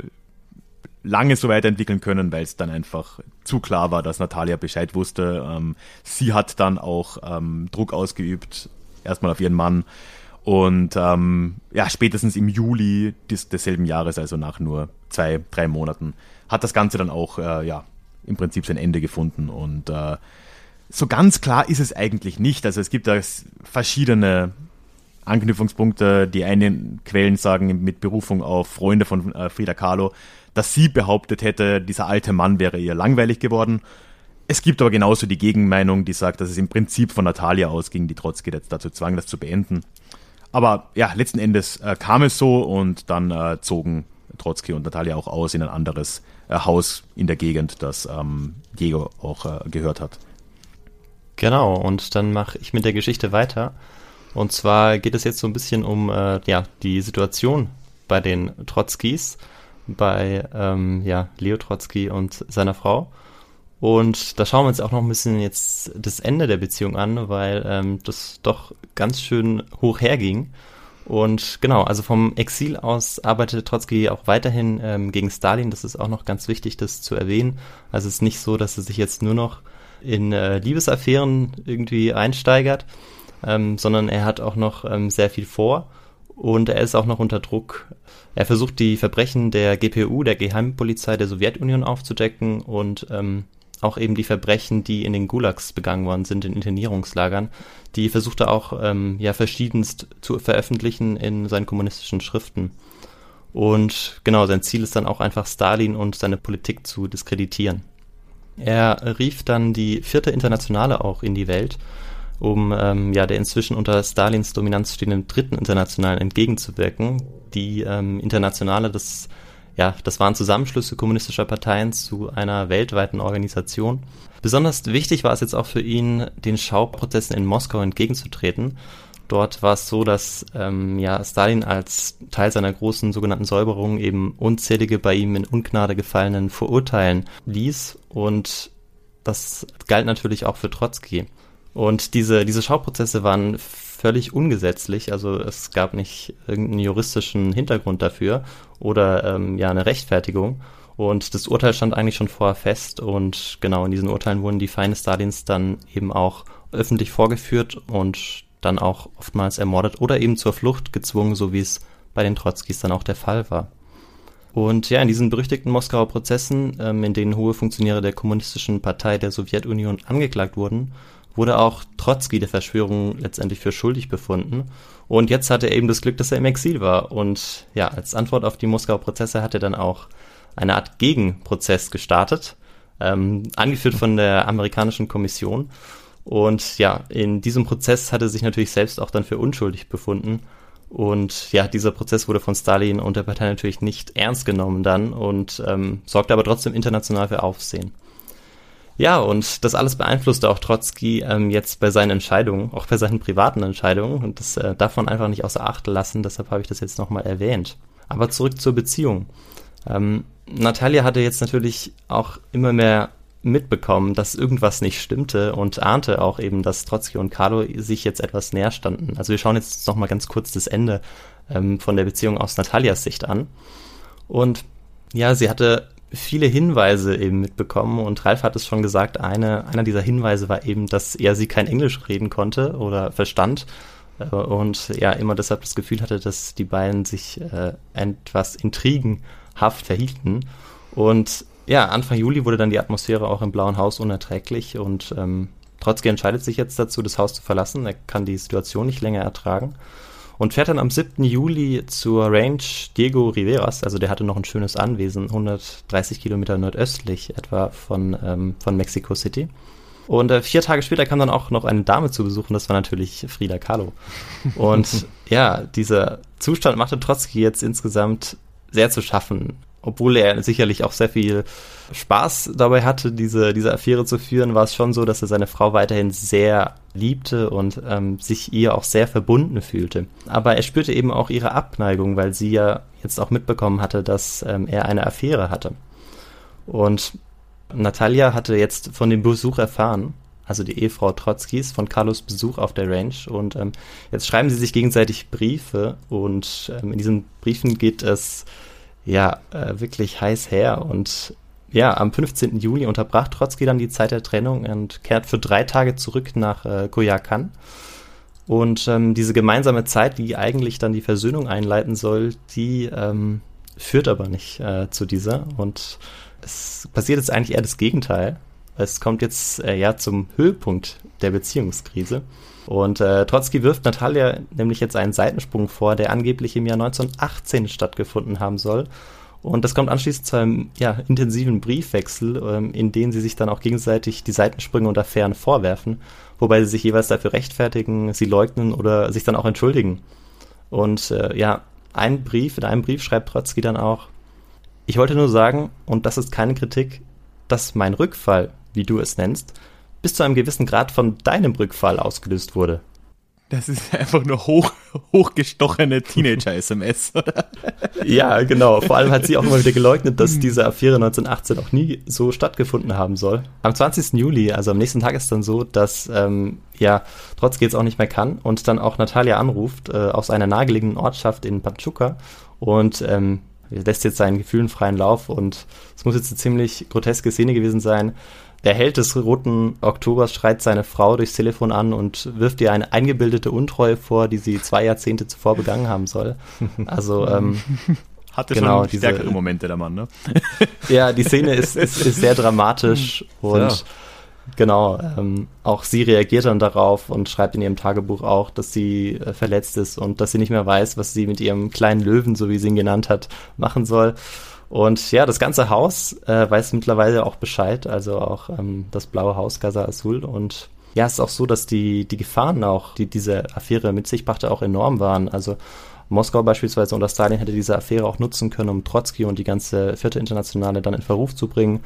lange so weiterentwickeln können, weil es dann einfach zu klar war, dass Natalia Bescheid wusste. Ähm, sie hat dann auch ähm, Druck ausgeübt, erstmal auf ihren Mann. Und ähm, ja, spätestens im Juli des, desselben Jahres, also nach nur zwei, drei Monaten, hat das Ganze dann auch äh, ja, im Prinzip sein Ende gefunden. Und äh, so ganz klar ist es eigentlich nicht. Also es gibt da verschiedene Anknüpfungspunkte. Die einen Quellen sagen mit Berufung auf Freunde von äh, Frida Kahlo, dass sie behauptet hätte, dieser alte Mann wäre ihr langweilig geworden. Es gibt aber genauso die Gegenmeinung, die sagt, dass es im Prinzip von Natalia ausging, die Trotzki dazu zwang, das zu beenden. Aber ja, letzten Endes äh, kam es so und dann äh, zogen Trotzki und Natalia auch aus in ein anderes äh, Haus in der Gegend, das ähm, Diego auch äh, gehört hat. Genau, und dann mache ich mit der Geschichte weiter. Und zwar geht es jetzt so ein bisschen um äh, ja, die Situation bei den Trotzkis bei ähm, ja, Leo Trotsky und seiner Frau. Und da schauen wir uns auch noch ein bisschen jetzt das Ende der Beziehung an, weil ähm, das doch ganz schön hoch herging. Und genau, also vom Exil aus arbeitete Trotzki auch weiterhin ähm, gegen Stalin. Das ist auch noch ganz wichtig, das zu erwähnen. Also es ist nicht so, dass er sich jetzt nur noch in äh, Liebesaffären irgendwie einsteigert, ähm, sondern er hat auch noch ähm, sehr viel vor und er ist auch noch unter Druck. Er versucht die Verbrechen der GPU, der Geheimpolizei der Sowjetunion aufzudecken und ähm, auch eben die Verbrechen, die in den Gulags begangen worden sind, in Internierungslagern, die versucht er auch ähm, ja verschiedenst zu veröffentlichen in seinen kommunistischen Schriften. Und genau, sein Ziel ist dann auch einfach Stalin und seine Politik zu diskreditieren. Er rief dann die vierte Internationale auch in die Welt, um ähm, ja der inzwischen unter Stalins Dominanz stehenden dritten Internationalen entgegenzuwirken. Die ähm, Internationale, das ja, das waren Zusammenschlüsse kommunistischer Parteien zu einer weltweiten Organisation. Besonders wichtig war es jetzt auch für ihn, den Schauprozessen in Moskau entgegenzutreten. Dort war es so, dass ähm, ja, Stalin als Teil seiner großen sogenannten Säuberung eben unzählige bei ihm in Ungnade gefallenen verurteilen ließ und das galt natürlich auch für Trotzki. Und diese, diese Schauprozesse waren völlig ungesetzlich, also es gab nicht irgendeinen juristischen Hintergrund dafür oder ähm, ja eine Rechtfertigung. Und das Urteil stand eigentlich schon vorher fest und genau in diesen Urteilen wurden die Feinde Stalins dann eben auch öffentlich vorgeführt und dann auch oftmals ermordet oder eben zur Flucht gezwungen, so wie es bei den Trotzkis dann auch der Fall war. Und ja, in diesen berüchtigten Moskauer Prozessen, ähm, in denen hohe Funktionäre der kommunistischen Partei der Sowjetunion angeklagt wurden, wurde auch Trotzki der Verschwörung letztendlich für schuldig befunden. Und jetzt hatte er eben das Glück, dass er im Exil war. Und ja, als Antwort auf die Moskauer Prozesse hat er dann auch eine Art Gegenprozess gestartet, ähm, angeführt von der amerikanischen Kommission. Und ja, in diesem Prozess hat er sich natürlich selbst auch dann für unschuldig befunden. Und ja, dieser Prozess wurde von Stalin und der Partei natürlich nicht ernst genommen dann und ähm, sorgte aber trotzdem international für Aufsehen. Ja, und das alles beeinflusste auch Trotzki ähm, jetzt bei seinen Entscheidungen, auch bei seinen privaten Entscheidungen. Und das äh, darf man einfach nicht außer Acht lassen, deshalb habe ich das jetzt nochmal erwähnt. Aber zurück zur Beziehung. Ähm, Natalia hatte jetzt natürlich auch immer mehr mitbekommen, dass irgendwas nicht stimmte und ahnte auch eben, dass Trotzki und Carlo sich jetzt etwas näher standen. Also wir schauen jetzt nochmal ganz kurz das Ende ähm, von der Beziehung aus Natalias Sicht an. Und ja, sie hatte viele Hinweise eben mitbekommen. Und Ralf hat es schon gesagt, eine, einer dieser Hinweise war eben, dass er sie kein Englisch reden konnte oder verstand. Äh, und ja immer deshalb das Gefühl hatte, dass die beiden sich äh, etwas intrigenhaft verhielten. Und ja, Anfang Juli wurde dann die Atmosphäre auch im Blauen Haus unerträglich. Und ähm, Trotzki entscheidet sich jetzt dazu, das Haus zu verlassen. Er kann die Situation nicht länger ertragen und fährt dann am 7. Juli zur Range Diego Riveras, also der hatte noch ein schönes Anwesen, 130 Kilometer nordöstlich etwa von, ähm, von Mexico City. Und äh, vier Tage später kam dann auch noch eine Dame zu besuchen, das war natürlich Frida Kahlo. Und ja, dieser Zustand machte Trotzki jetzt insgesamt sehr zu schaffen obwohl er sicherlich auch sehr viel Spaß dabei hatte, diese, diese Affäre zu führen, war es schon so, dass er seine Frau weiterhin sehr liebte und ähm, sich ihr auch sehr verbunden fühlte. Aber er spürte eben auch ihre Abneigung, weil sie ja jetzt auch mitbekommen hatte, dass ähm, er eine Affäre hatte. Und Natalia hatte jetzt von dem Besuch erfahren, also die Ehefrau Trotzkis, von Carlos Besuch auf der Range. Und ähm, jetzt schreiben sie sich gegenseitig Briefe und ähm, in diesen Briefen geht es ja, äh, wirklich heiß her. Und ja, am 15. Juli unterbrach Trotzki dann die Zeit der Trennung und kehrt für drei Tage zurück nach äh, Koyakan. Und ähm, diese gemeinsame Zeit, die eigentlich dann die Versöhnung einleiten soll, die ähm, führt aber nicht äh, zu dieser. Und es passiert jetzt eigentlich eher das Gegenteil. Es kommt jetzt äh, ja zum Höhepunkt der Beziehungskrise. Und äh, Trotzki wirft Natalia nämlich jetzt einen Seitensprung vor, der angeblich im Jahr 1918 stattgefunden haben soll. Und das kommt anschließend zu einem ja, intensiven Briefwechsel, ähm, in dem sie sich dann auch gegenseitig die Seitensprünge und Affären vorwerfen, wobei sie sich jeweils dafür rechtfertigen, sie leugnen oder sich dann auch entschuldigen. Und äh, ja, ein Brief, in einem Brief schreibt Trotzki dann auch, ich wollte nur sagen, und das ist keine Kritik, dass mein Rückfall, wie du es nennst, bis zu einem gewissen Grad von deinem Rückfall ausgelöst wurde. Das ist einfach nur hoch, hochgestochene Teenager-SMS, oder? Ja, genau. Vor allem hat sie auch immer wieder geleugnet, dass diese Affäre 1918 auch nie so stattgefunden haben soll. Am 20. Juli, also am nächsten Tag ist dann so, dass ähm, ja Trotzki jetzt auch nicht mehr kann und dann auch Natalia anruft äh, aus einer nahegelegenen Ortschaft in Pachuca und ähm, lässt jetzt seinen Gefühlen freien Lauf und es muss jetzt eine ziemlich groteske Szene gewesen sein. Der Held des Roten Oktobers schreit seine Frau durchs Telefon an und wirft ihr eine eingebildete Untreue vor, die sie zwei Jahrzehnte zuvor begangen haben soll. Also ähm, hatte genau, schon diese, stärkere Momente der Mann, ne? ja, die Szene ist, ist, ist sehr dramatisch und ja. Genau, ähm, auch sie reagiert dann darauf und schreibt in ihrem Tagebuch auch, dass sie äh, verletzt ist und dass sie nicht mehr weiß, was sie mit ihrem kleinen Löwen, so wie sie ihn genannt hat, machen soll. Und ja, das ganze Haus äh, weiß mittlerweile auch Bescheid, also auch ähm, das blaue Haus Casa Azul. Und ja, es ist auch so, dass die, die Gefahren auch, die diese Affäre mit sich brachte, auch enorm waren. Also Moskau beispielsweise unter Stalin hätte diese Affäre auch nutzen können, um Trotzki und die ganze vierte Internationale dann in Verruf zu bringen.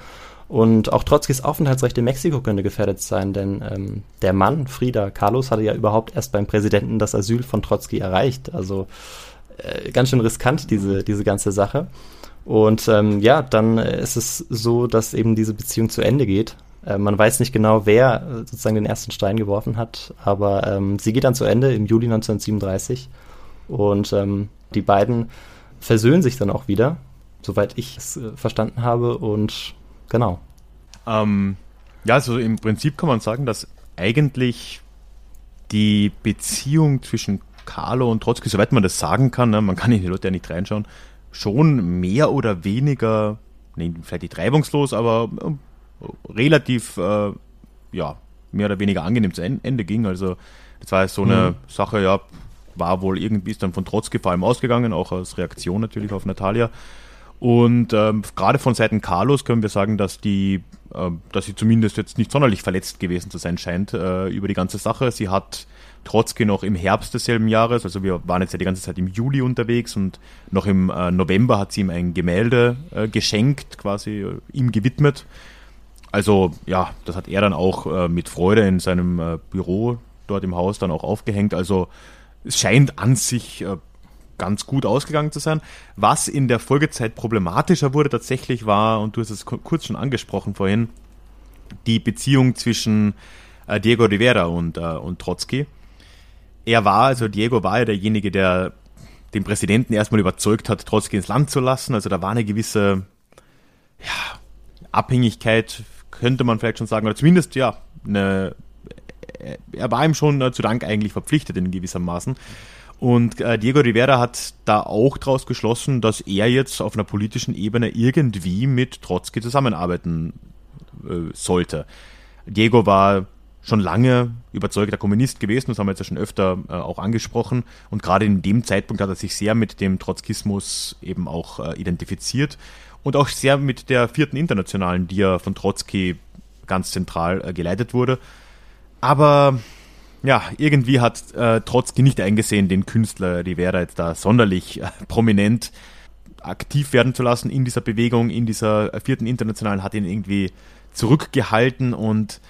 Und auch Trotzkis Aufenthaltsrecht in Mexiko könnte gefährdet sein, denn ähm, der Mann, Frida Carlos, hatte ja überhaupt erst beim Präsidenten das Asyl von Trotzki erreicht. Also äh, ganz schön riskant, diese, diese ganze Sache. Und ähm, ja, dann ist es so, dass eben diese Beziehung zu Ende geht. Äh, man weiß nicht genau, wer äh, sozusagen den ersten Stein geworfen hat, aber ähm, sie geht dann zu Ende im Juli 1937 und ähm, die beiden versöhnen sich dann auch wieder, soweit ich es äh, verstanden habe und genau. Ähm, ja, also im Prinzip kann man sagen, dass eigentlich die Beziehung zwischen Carlo und Trotzki, soweit man das sagen kann, ne, man kann in die Leute ja nicht reinschauen, schon mehr oder weniger, nee, vielleicht nicht reibungslos, aber äh, relativ, äh, ja, mehr oder weniger angenehm zu Ende ging. Also das war so eine mhm. Sache, ja, war wohl irgendwie ist dann von Trotzki vor allem ausgegangen, auch als Reaktion natürlich auf Natalia. Und ähm, gerade von Seiten Carlos können wir sagen, dass die, äh, dass sie zumindest jetzt nicht sonderlich verletzt gewesen zu sein scheint äh, über die ganze Sache. Sie hat Trotzki noch im Herbst desselben Jahres, also wir waren jetzt ja die ganze Zeit im Juli unterwegs und noch im äh, November hat sie ihm ein Gemälde äh, geschenkt, quasi äh, ihm gewidmet. Also ja, das hat er dann auch äh, mit Freude in seinem äh, Büro dort im Haus dann auch aufgehängt. Also es scheint an sich äh, ganz gut ausgegangen zu sein. Was in der Folgezeit problematischer wurde tatsächlich war, und du hast es kurz schon angesprochen vorhin, die Beziehung zwischen Diego Rivera und, und Trotzki er war, also Diego war ja derjenige, der den Präsidenten erstmal überzeugt hat, Trotzki ins Land zu lassen. Also da war eine gewisse ja, Abhängigkeit, könnte man vielleicht schon sagen, oder zumindest ja, eine, er war ihm schon äh, zu Dank eigentlich verpflichtet in gewissem Maßen. Und äh, Diego Rivera hat da auch daraus geschlossen, dass er jetzt auf einer politischen Ebene irgendwie mit Trotzki zusammenarbeiten äh, sollte. Diego war schon lange überzeugter Kommunist gewesen, das haben wir jetzt ja schon öfter äh, auch angesprochen. Und gerade in dem Zeitpunkt hat er sich sehr mit dem Trotzkismus eben auch äh, identifiziert und auch sehr mit der vierten Internationalen, die ja von Trotzki ganz zentral äh, geleitet wurde. Aber ja, irgendwie hat äh, Trotzki nicht eingesehen, den Künstler Rivera jetzt da sonderlich äh, prominent aktiv werden zu lassen in dieser Bewegung, in dieser äh, vierten Internationalen, hat ihn irgendwie zurückgehalten und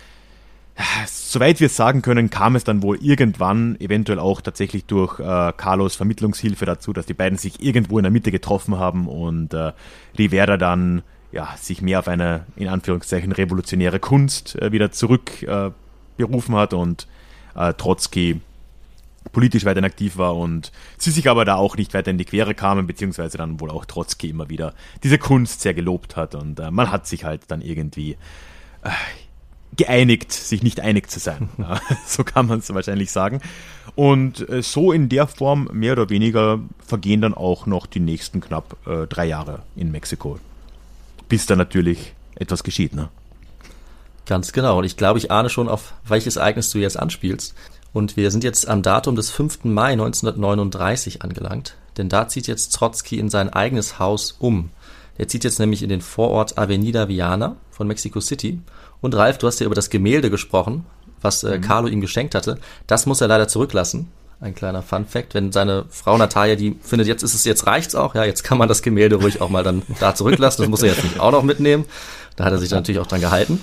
Soweit wir es sagen können, kam es dann wohl irgendwann, eventuell auch tatsächlich durch äh, Carlos Vermittlungshilfe dazu, dass die beiden sich irgendwo in der Mitte getroffen haben und äh, Rivera dann ja, sich mehr auf eine, in Anführungszeichen, revolutionäre Kunst äh, wieder zurückberufen äh, hat und äh, Trotzki politisch weiterhin aktiv war und sie sich aber da auch nicht weiter in die Quere kamen, beziehungsweise dann wohl auch Trotzki immer wieder diese Kunst sehr gelobt hat und äh, man hat sich halt dann irgendwie äh, geeinigt, sich nicht einig zu sein. so kann man es wahrscheinlich sagen. Und äh, so in der Form, mehr oder weniger, vergehen dann auch noch die nächsten knapp äh, drei Jahre in Mexiko. Bis da natürlich etwas geschieht, ne? Ganz genau. Und ich glaube, ich ahne schon, auf welches Ereignis du jetzt anspielst. Und wir sind jetzt am Datum des 5. Mai 1939 angelangt. Denn da zieht jetzt Trotzki in sein eigenes Haus um. Er zieht jetzt nämlich in den Vorort Avenida Viana von Mexico City und Ralf, du hast ja über das Gemälde gesprochen, was äh, mhm. Carlo ihm geschenkt hatte. Das muss er leider zurücklassen. Ein kleiner Fun Fact, wenn seine Frau Natalia, die findet, jetzt ist es, jetzt reicht's auch, ja, jetzt kann man das Gemälde ruhig auch mal dann da zurücklassen. Das muss er jetzt nicht auch noch mitnehmen. Da hat er sich dann natürlich auch dran gehalten.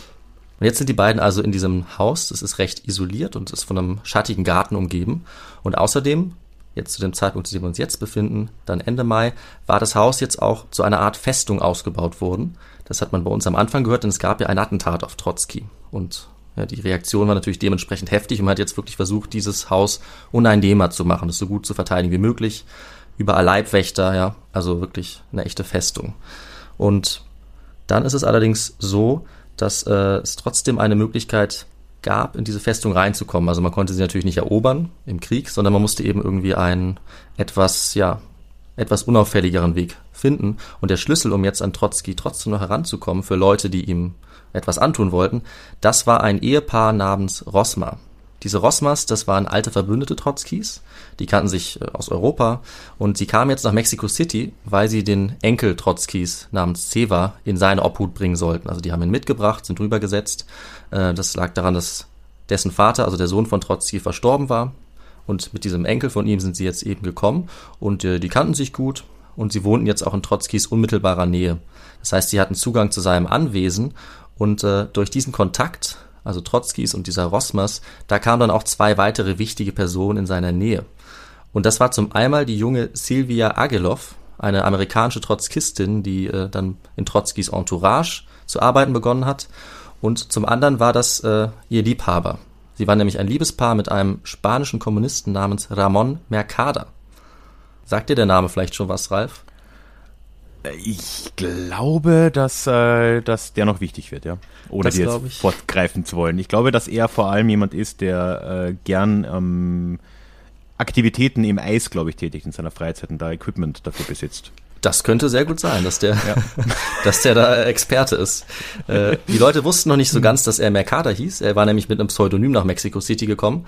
Und jetzt sind die beiden also in diesem Haus. Das ist recht isoliert und ist von einem schattigen Garten umgeben. Und außerdem, jetzt zu dem Zeitpunkt, zu dem wir uns jetzt befinden, dann Ende Mai, war das Haus jetzt auch zu einer Art Festung ausgebaut worden. Das hat man bei uns am Anfang gehört, denn es gab ja ein Attentat auf Trotzki. Und ja, die Reaktion war natürlich dementsprechend heftig und man hat jetzt wirklich versucht, dieses Haus uneinnehmbar zu machen, es so gut zu verteidigen wie möglich. Überall Leibwächter, ja, also wirklich eine echte Festung. Und dann ist es allerdings so, dass äh, es trotzdem eine Möglichkeit gab, in diese Festung reinzukommen. Also man konnte sie natürlich nicht erobern im Krieg, sondern man musste eben irgendwie ein etwas, ja, etwas unauffälligeren Weg finden. Und der Schlüssel, um jetzt an Trotzki trotzdem noch heranzukommen, für Leute, die ihm etwas antun wollten, das war ein Ehepaar namens Rosma. Diese Rosmas, das waren alte Verbündete Trotzkis, die kannten sich äh, aus Europa und sie kamen jetzt nach Mexico City, weil sie den Enkel Trotzkis namens Ceva in seine Obhut bringen sollten. Also die haben ihn mitgebracht, sind rübergesetzt. Äh, das lag daran, dass dessen Vater, also der Sohn von Trotzki, verstorben war. Und mit diesem Enkel von ihm sind sie jetzt eben gekommen und äh, die kannten sich gut und sie wohnten jetzt auch in Trotzkis unmittelbarer Nähe. Das heißt, sie hatten Zugang zu seinem Anwesen und äh, durch diesen Kontakt, also Trotzkis und dieser Rosmas, da kamen dann auch zwei weitere wichtige Personen in seiner Nähe. Und das war zum einmal die junge Silvia Agelov, eine amerikanische Trotzkistin, die äh, dann in Trotzkis Entourage zu arbeiten begonnen hat. Und zum anderen war das äh, ihr Liebhaber. Sie war nämlich ein Liebespaar mit einem spanischen Kommunisten namens Ramon Mercader. Sagt dir der Name vielleicht schon was, Ralf? Ich glaube, dass, äh, dass der noch wichtig wird, ja. Ohne Das dir jetzt ich. fortgreifen zu wollen. Ich glaube, dass er vor allem jemand ist, der äh, gern ähm, Aktivitäten im Eis, glaube ich, tätigt in seiner Freizeit und da Equipment dafür besitzt. Das könnte sehr gut sein, dass der, dass der da Experte ist. Äh, die Leute wussten noch nicht so ganz, dass er Mercader hieß. Er war nämlich mit einem Pseudonym nach Mexico City gekommen.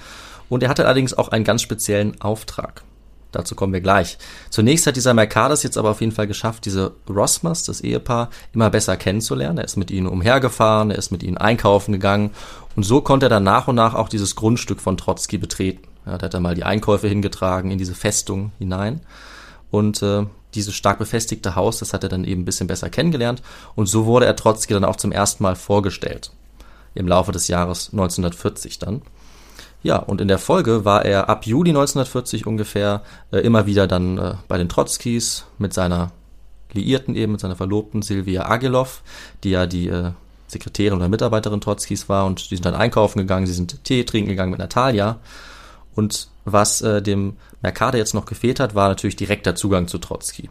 Und er hatte allerdings auch einen ganz speziellen Auftrag. Dazu kommen wir gleich. Zunächst hat dieser Mercader es jetzt aber auf jeden Fall geschafft, diese Rosmas, das Ehepaar, immer besser kennenzulernen. Er ist mit ihnen umhergefahren, er ist mit ihnen einkaufen gegangen. Und so konnte er dann nach und nach auch dieses Grundstück von Trotzki betreten. Ja, da hat er mal die Einkäufe hingetragen in diese Festung hinein. Und äh, dieses stark befestigte Haus, das hat er dann eben ein bisschen besser kennengelernt. Und so wurde er Trotzki dann auch zum ersten Mal vorgestellt. Im Laufe des Jahres 1940 dann. Ja, und in der Folge war er ab Juli 1940 ungefähr äh, immer wieder dann äh, bei den Trotzkis mit seiner Liierten eben, mit seiner Verlobten Silvia Agelov, die ja die äh, Sekretärin oder Mitarbeiterin Trotzkis war und die sind dann einkaufen gegangen, sie sind Tee trinken gegangen mit Natalia. Und was äh, dem Mercader jetzt noch gefehlt hat, war natürlich direkter Zugang zu Trotzki.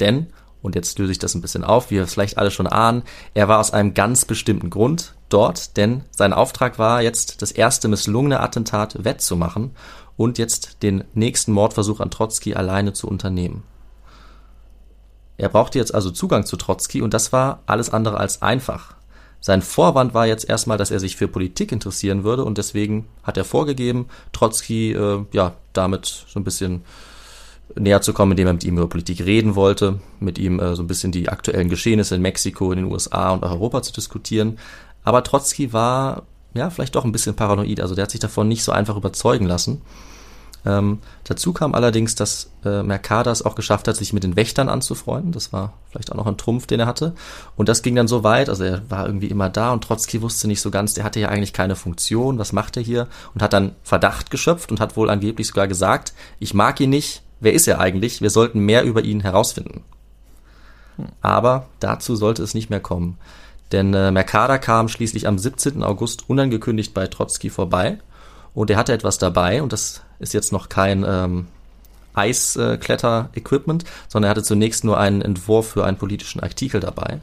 Denn, und jetzt löse ich das ein bisschen auf, wie wir vielleicht alle schon ahnen, er war aus einem ganz bestimmten Grund dort, denn sein Auftrag war jetzt, das erste misslungene Attentat wettzumachen und jetzt den nächsten Mordversuch an Trotzki alleine zu unternehmen. Er brauchte jetzt also Zugang zu Trotzki und das war alles andere als einfach. Sein Vorwand war jetzt erstmal, dass er sich für Politik interessieren würde und deswegen hat er vorgegeben, Trotzki äh, ja damit so ein bisschen näher zu kommen, indem er mit ihm über Politik reden wollte, mit ihm äh, so ein bisschen die aktuellen Geschehnisse in Mexiko, in den USA und auch Europa zu diskutieren. Aber Trotzki war ja vielleicht doch ein bisschen paranoid, also der hat sich davon nicht so einfach überzeugen lassen. Ähm, dazu kam allerdings, dass äh, Mercader es auch geschafft hat, sich mit den Wächtern anzufreunden. Das war vielleicht auch noch ein Trumpf, den er hatte. Und das ging dann so weit, also er war irgendwie immer da und Trotzki wusste nicht so ganz, der hatte ja eigentlich keine Funktion, was macht er hier? Und hat dann Verdacht geschöpft und hat wohl angeblich sogar gesagt, ich mag ihn nicht, wer ist er eigentlich? Wir sollten mehr über ihn herausfinden. Aber dazu sollte es nicht mehr kommen. Denn äh, Mercader kam schließlich am 17. August unangekündigt bei Trotzki vorbei und er hatte etwas dabei und das ist jetzt noch kein ähm, Eiskletter-Equipment, sondern er hatte zunächst nur einen Entwurf für einen politischen Artikel dabei.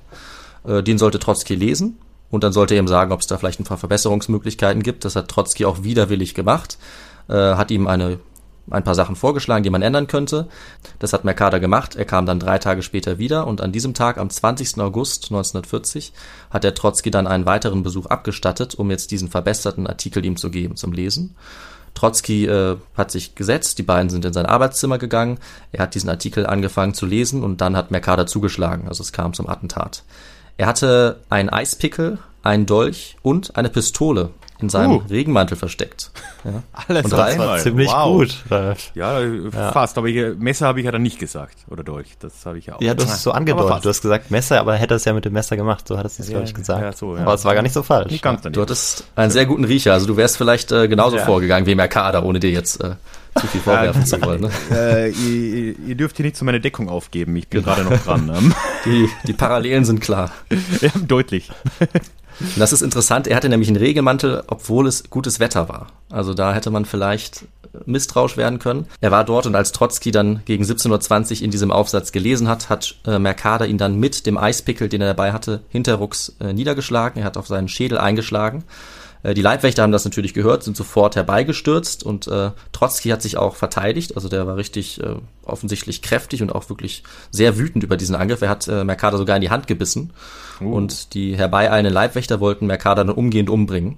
Äh, den sollte Trotzki lesen und dann sollte er ihm sagen, ob es da vielleicht ein paar Verbesserungsmöglichkeiten gibt. Das hat Trotzki auch widerwillig gemacht, äh, hat ihm eine ein paar Sachen vorgeschlagen, die man ändern könnte. Das hat Mercader gemacht. Er kam dann drei Tage später wieder und an diesem Tag, am 20. August 1940, hat der Trotzki dann einen weiteren Besuch abgestattet, um jetzt diesen verbesserten Artikel ihm zu geben zum Lesen. Trotzki äh, hat sich gesetzt, die beiden sind in sein Arbeitszimmer gegangen, er hat diesen Artikel angefangen zu lesen und dann hat Mercader zugeschlagen, also es kam zum Attentat. Er hatte einen Eispickel, einen Dolch und eine Pistole in seinem Uh. Regenmantel versteckt. Ja. Alles Und Ralf. War ziemlich wow. gut, Ralf. Ja, fast. Aber ich, Messer habe ich ja dann nicht gesagt. Oder Dolch. Das habe ich ja auch. Ja, du hast es so angedeutet. Du hast gesagt Messer, aber hätte es ja mit dem Messer gemacht. So hattest du es, Ja, glaube ich, gesagt. ja, so, ja. Aber es war gar nicht so falsch. Nicht ganz Du hattest einen sehr guten Riecher, also du wärst vielleicht äh, genauso Ja. vorgegangen wie Mercader, ohne dir jetzt äh, zu viel vorwerfen zu wollen. Ne? äh, ihr, ihr dürft hier nicht so meine Deckung aufgeben. Ich bin gerade noch dran. Ähm, Die, die Parallelen sind klar. ja, deutlich. Und das ist interessant, er hatte nämlich einen Regenmantel, obwohl es gutes Wetter war. Also da hätte man vielleicht misstrauisch werden können. Er war dort und als Trotzki dann gegen 17.20 Uhr in diesem Aufsatz gelesen hat, hat äh, Mercader ihn dann mit dem Eispickel, den er dabei hatte, hinterrucks äh, niedergeschlagen. Er hat auf seinen Schädel eingeschlagen. Äh, die Leibwächter haben das natürlich gehört, sind sofort herbeigestürzt und äh, Trotzki hat sich auch verteidigt. Also der war richtig äh, offensichtlich kräftig und auch wirklich sehr wütend über diesen Angriff. Er hat äh, Mercader sogar in die Hand gebissen uh. und die herbeieilenden Leibwächter wollten Mercader dann umgehend umbringen.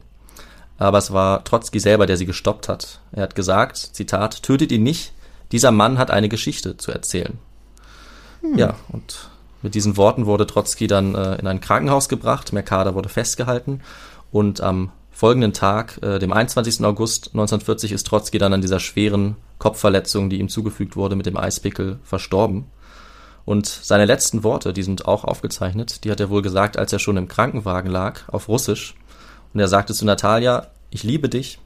Aber es war Trotzki selber, der sie gestoppt hat. Er hat gesagt, Zitat, tötet ihn nicht, dieser Mann hat eine Geschichte zu erzählen. Hm. Ja, und mit diesen Worten wurde Trotzki dann äh, in ein Krankenhaus gebracht, Mercader wurde festgehalten und am folgenden Tag, äh, dem 21. August 1940, ist Trotzki dann an dieser schweren Kopfverletzung, die ihm zugefügt wurde, mit dem Eispickel verstorben. Und seine letzten Worte, die sind auch aufgezeichnet, die hat er wohl gesagt, als er schon im Krankenwagen lag, auf Russisch. Und er sagte zu Natalia, ich liebe dich.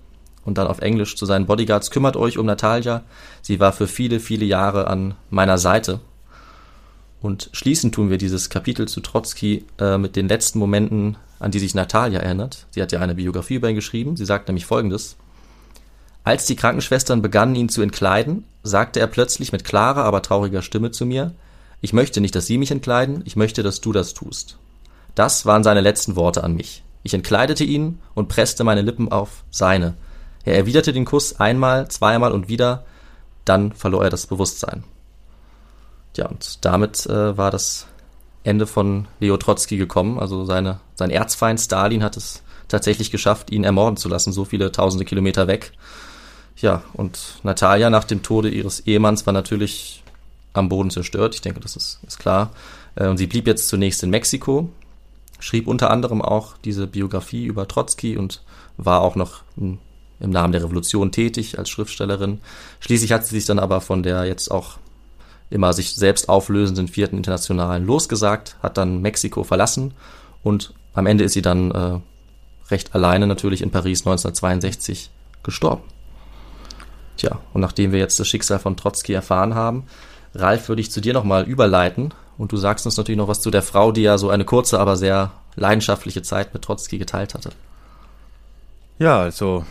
Und dann auf Englisch zu seinen Bodyguards, kümmert euch um Natalia. Sie war für viele, viele Jahre an meiner Seite. Und schließen tun wir dieses Kapitel zu Trotzki äh, mit den letzten Momenten, an die sich Natalia erinnert. Sie hat ja eine Biografie über ihn geschrieben. Sie sagt nämlich folgendes. Als die Krankenschwestern begannen, ihn zu entkleiden, sagte er plötzlich mit klarer, aber trauriger Stimme zu mir, ich möchte nicht, dass Sie mich entkleiden, ich möchte, dass du das tust. Das waren seine letzten Worte an mich. Ich entkleidete ihn und presste meine Lippen auf seine. Er erwiderte den Kuss einmal, zweimal und wieder, dann verlor er das Bewusstsein. Ja, und damit äh, war das Ende von Leo Trotzki gekommen. Also seine, sein Erzfeind Stalin hat es tatsächlich geschafft, ihn ermorden zu lassen, so viele tausende Kilometer weg. Ja, und Natalia nach dem Tode ihres Ehemanns war natürlich am Boden zerstört. Ich denke, das ist, ist klar. Äh, und sie blieb jetzt zunächst in Mexiko, schrieb unter anderem auch diese Biografie über Trotzki und war auch noch im, im Namen der Revolution tätig als Schriftstellerin. Schließlich hat sie sich dann aber von der jetzt auch immer sich selbst auflösenden vierten Internationalen losgesagt, hat dann Mexiko verlassen und am Ende ist sie dann äh, recht alleine natürlich in Paris 1962 gestorben. Tja, und nachdem wir jetzt das Schicksal von Trotzki erfahren haben, Ralf, würde ich zu dir nochmal überleiten und du sagst uns natürlich noch was zu der Frau, die ja so eine kurze, aber sehr leidenschaftliche Zeit mit Trotzki geteilt hatte. Ja, also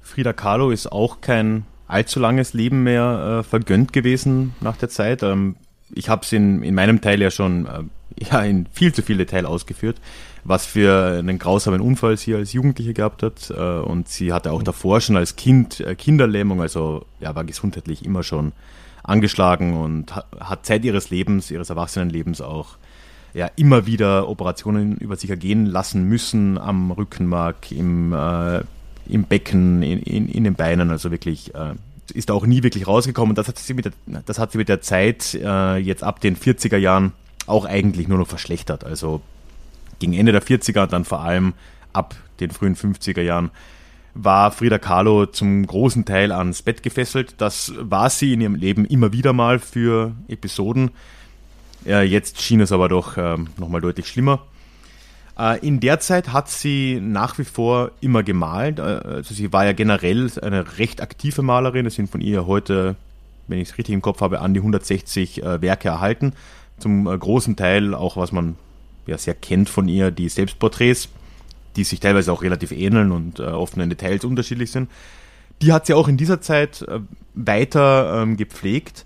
Frida Kahlo ist auch kein allzu langes Leben mehr äh, vergönnt gewesen nach der Zeit. Ähm, ich habe es in, in meinem Teil ja schon äh, ja, in viel zu viel Detail ausgeführt, was für einen grausamen Unfall sie als Jugendliche gehabt hat. Äh, und sie hatte auch davor schon als Kind äh, Kinderlähmung, also ja, war gesundheitlich immer schon angeschlagen und hat Zeit ihres Lebens, ihres Erwachsenenlebens auch ja, immer wieder Operationen über sich ergehen lassen müssen am Rückenmark, im äh, im Becken, in, in, in den Beinen, also wirklich äh, ist auch nie wirklich rausgekommen. Das hat sie mit der, das hat sie mit der Zeit äh, jetzt ab den 40er Jahren auch eigentlich nur noch verschlechtert. Also gegen Ende der 40er, dann vor allem ab den frühen 50er Jahren, war Frida Kahlo zum großen Teil ans Bett gefesselt. Das war sie in ihrem Leben immer wieder mal für Episoden. Äh, jetzt schien es aber doch äh, nochmal deutlich schlimmer. Äh, in der Zeit hat sie nach wie vor immer gemalt. Äh, also sie war ja generell eine recht aktive Malerin. Es sind von ihr heute, wenn ich es richtig im Kopf habe, an die 160 äh, Werke erhalten. Zum großen Teil auch, was man ja sehr kennt von ihr, die Selbstporträts, die sich teilweise auch relativ ähneln und oft in Details unterschiedlich sind. Die hat sie auch in dieser Zeit weiter ähm, gepflegt.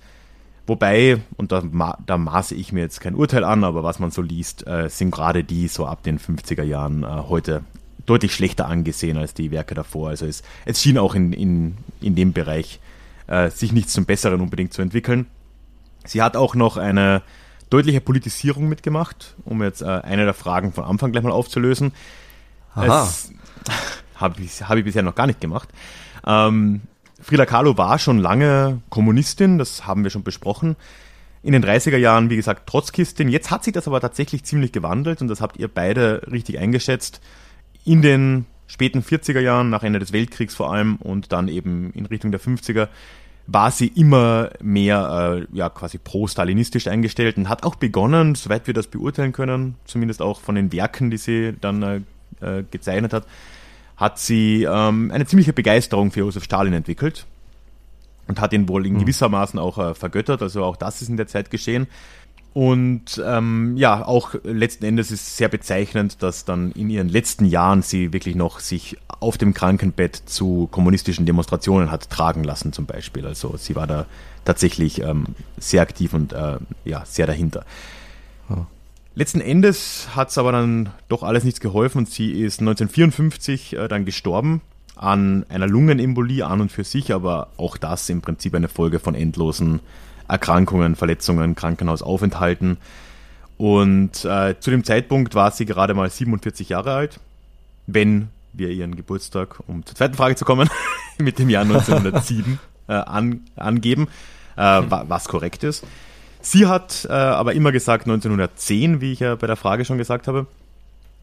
Wobei, und da, da maße ich mir jetzt kein Urteil an, aber was man so liest, äh, sind gerade die so ab den 50er Jahren äh, heute deutlich schlechter angesehen als die Werke davor. Also es, es schien auch in, in, in dem Bereich äh, sich nichts zum Besseren unbedingt zu entwickeln. Sie hat auch noch eine deutliche Politisierung mitgemacht, um jetzt äh, eine der Fragen von Anfang gleich mal aufzulösen. Aha. Habe ich, hab ich bisher noch gar nicht gemacht. Ähm, Frida Kahlo war schon lange Kommunistin, das haben wir schon besprochen. In den 30er Jahren, wie gesagt, Trotzkistin. Jetzt hat sich das aber tatsächlich ziemlich gewandelt und das habt ihr beide richtig eingeschätzt. In den späten 40er Jahren, nach Ende des Weltkriegs vor allem und dann eben in Richtung der 50er, war sie immer mehr äh, ja quasi pro-stalinistisch eingestellt und hat auch begonnen, soweit wir das beurteilen können, zumindest auch von den Werken, die sie dann äh, äh gezeichnet hat, hat sie ähm, eine ziemliche Begeisterung für Josef Stalin entwickelt und hat ihn wohl in hm. gewissermaßen auch äh, vergöttert. Also auch das ist in der Zeit geschehen. Und ähm, ja, auch letzten Endes ist sehr bezeichnend, dass dann in ihren letzten Jahren sie wirklich noch sich auf dem Krankenbett zu kommunistischen Demonstrationen hat tragen lassen, zum Beispiel. Also sie war da tatsächlich ähm, sehr aktiv und äh, ja, sehr dahinter. Letzten Endes hat es aber dann doch alles nichts geholfen und sie ist 1954 äh, dann gestorben an einer Lungenembolie an und für sich, aber auch das im Prinzip eine Folge von endlosen Erkrankungen, Verletzungen, Krankenhausaufenthalten. Und äh, zu dem Zeitpunkt war sie gerade mal 47 Jahre alt, wenn wir ihren Geburtstag, um zur zweiten Frage zu kommen, mit dem Jahr 1907 äh, an, angeben, äh, was korrekt ist. Sie hat äh, aber immer gesagt 1910, wie ich ja bei der Frage schon gesagt habe.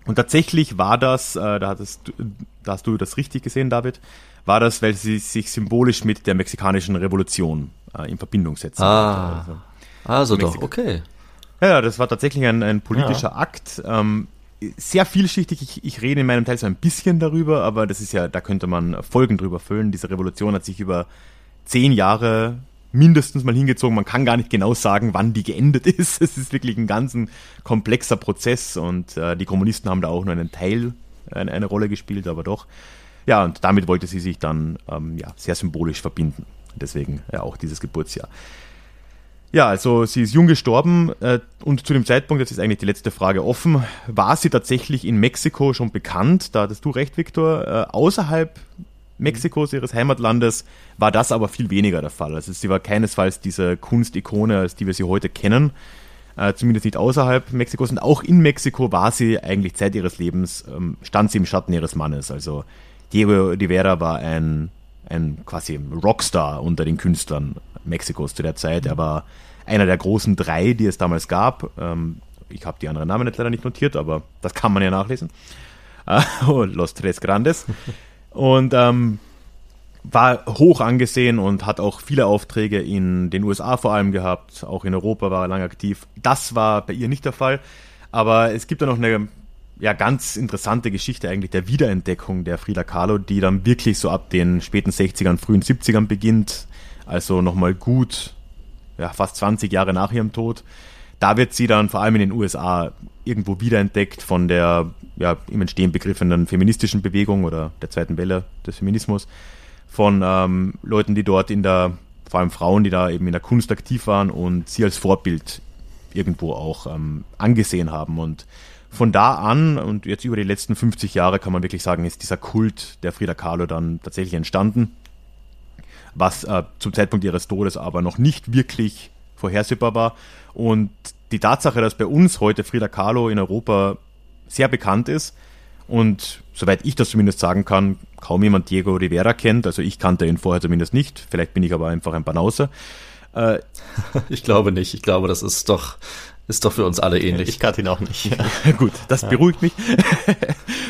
Und tatsächlich war das, äh, da, hattest, da hast du das richtig gesehen, David, war das, weil sie sich symbolisch mit der mexikanischen Revolution äh, in Verbindung setzen. Ah, also, also doch, okay. Ja, das war tatsächlich ein, ein politischer ja. Akt. Ähm, sehr vielschichtig. Ich, ich rede in meinem Teil so ein bisschen darüber, aber das ist ja, da könnte man Folgen drüber füllen. Diese Revolution hat sich über zehn Jahre mindestens mal hingezogen. Man kann gar nicht genau sagen, wann die geendet ist. Es ist wirklich ein ganz komplexer Prozess und äh, die Kommunisten haben da auch nur einen Teil, eine, eine, Rolle gespielt, aber doch. Ja, und damit wollte sie sich dann ähm, ja, sehr symbolisch verbinden. Deswegen ja auch dieses Geburtsjahr. Ja, also sie ist jung gestorben äh, und zu dem Zeitpunkt, das ist eigentlich die letzte Frage offen, war sie tatsächlich in Mexiko schon bekannt? Da hattest du recht, Viktor. Äh, außerhalb Mexikos, ihres Heimatlandes, war das aber viel weniger der Fall. Also sie war keinesfalls diese Kunstikone, als die wir sie heute kennen. Äh, zumindest nicht außerhalb Mexikos. Und auch in Mexiko war sie eigentlich Zeit ihres Lebens, ähm, stand sie im Schatten ihres Mannes. Also Diego Rivera war ein, ein quasi Rockstar unter den Künstlern Mexikos zu der Zeit. Er war einer der großen drei, die es damals gab. Ähm, ich habe die anderen Namen jetzt leider nicht notiert, aber das kann man ja nachlesen. Äh, Los Tres Grandes. Und ähm, war hoch angesehen und hat auch viele Aufträge in den USA vor allem gehabt. Auch in Europa war er lange aktiv. Das war bei ihr nicht der Fall. Aber es gibt da noch eine ja, ganz interessante Geschichte eigentlich der Wiederentdeckung der Frida Kahlo, die dann wirklich so ab den späten 60ern, frühen 70ern beginnt. Also nochmal gut, ja, fast 20 Jahre nach ihrem Tod. Da wird sie dann vor allem in den USA irgendwo wiederentdeckt von der ja, im Entstehen begriffenen feministischen Bewegung oder der zweiten Welle des Feminismus, von ähm, Leuten, die dort in der, vor allem Frauen, die da eben in der Kunst aktiv waren und sie als Vorbild irgendwo auch ähm, angesehen haben. Und von da an und jetzt über die letzten 50 Jahre kann man wirklich sagen, ist dieser Kult der Frida Kahlo dann tatsächlich entstanden, was äh, zum Zeitpunkt ihres Todes aber noch nicht wirklich vorhersehbar war. Und die Tatsache, dass bei uns heute Frida Kahlo in Europa sehr bekannt ist und soweit ich das zumindest sagen kann, kaum jemand Diego Rivera kennt. Also ich kannte ihn vorher zumindest nicht. Vielleicht bin ich aber einfach ein Banause. Äh, ich glaube nicht. Ich glaube, das ist doch ist doch für uns alle ähnlich. Ich kannte ihn auch nicht. Gut, das beruhigt mich.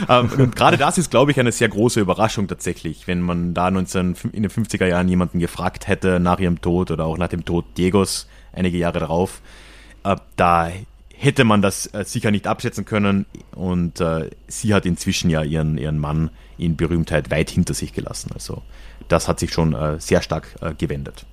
Ähm, und gerade das ist, glaube ich, eine sehr große Überraschung tatsächlich, wenn man da 19, in den 50er Jahren jemanden gefragt hätte nach ihrem Tod oder auch nach dem Tod Diegos einige Jahre darauf. Äh, da hätte man das äh, sicher nicht abschätzen können und äh, sie hat inzwischen ja ihren, ihren Mann in Berühmtheit weit hinter sich gelassen. Also das hat sich schon äh, sehr stark äh, gewendet.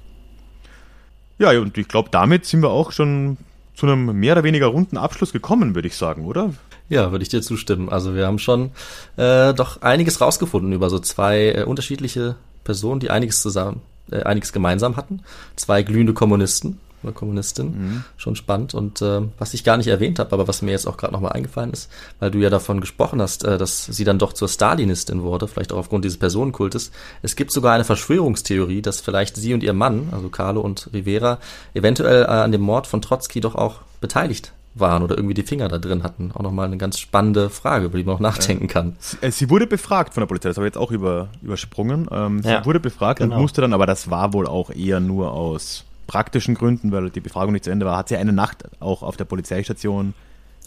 Ja, und ich glaube, damit sind wir auch schon zu einem mehr oder weniger runden Abschluss gekommen, würde ich sagen, oder? Ja, würde ich dir zustimmen. Also wir haben schon äh, doch einiges rausgefunden über so zwei äh, unterschiedliche Personen, die einiges zusammen, einiges gemeinsam hatten. Zwei glühende Kommunisten oder Kommunistin. Mhm. Schon spannend. Und äh, was ich gar nicht erwähnt habe, aber was mir jetzt auch gerade nochmal eingefallen ist, weil du ja davon gesprochen hast, äh, dass sie dann doch zur Stalinistin wurde, vielleicht auch aufgrund dieses Personenkultes. Es gibt sogar eine Verschwörungstheorie, dass vielleicht sie und ihr Mann, also Carlo und Rivera, eventuell äh, an dem Mord von Trotzki doch auch beteiligt waren oder irgendwie die Finger da drin hatten. Auch nochmal eine ganz spannende Frage, über die man auch nachdenken kann. Sie, äh, sie wurde befragt von der Polizei, das habe ich jetzt auch über, übersprungen. Ähm, sie ja, wurde befragt genau. und musste dann, aber das war wohl auch eher nur aus praktischen Gründen, weil die Befragung nicht zu Ende war, hat sie eine Nacht auch auf der Polizeistation,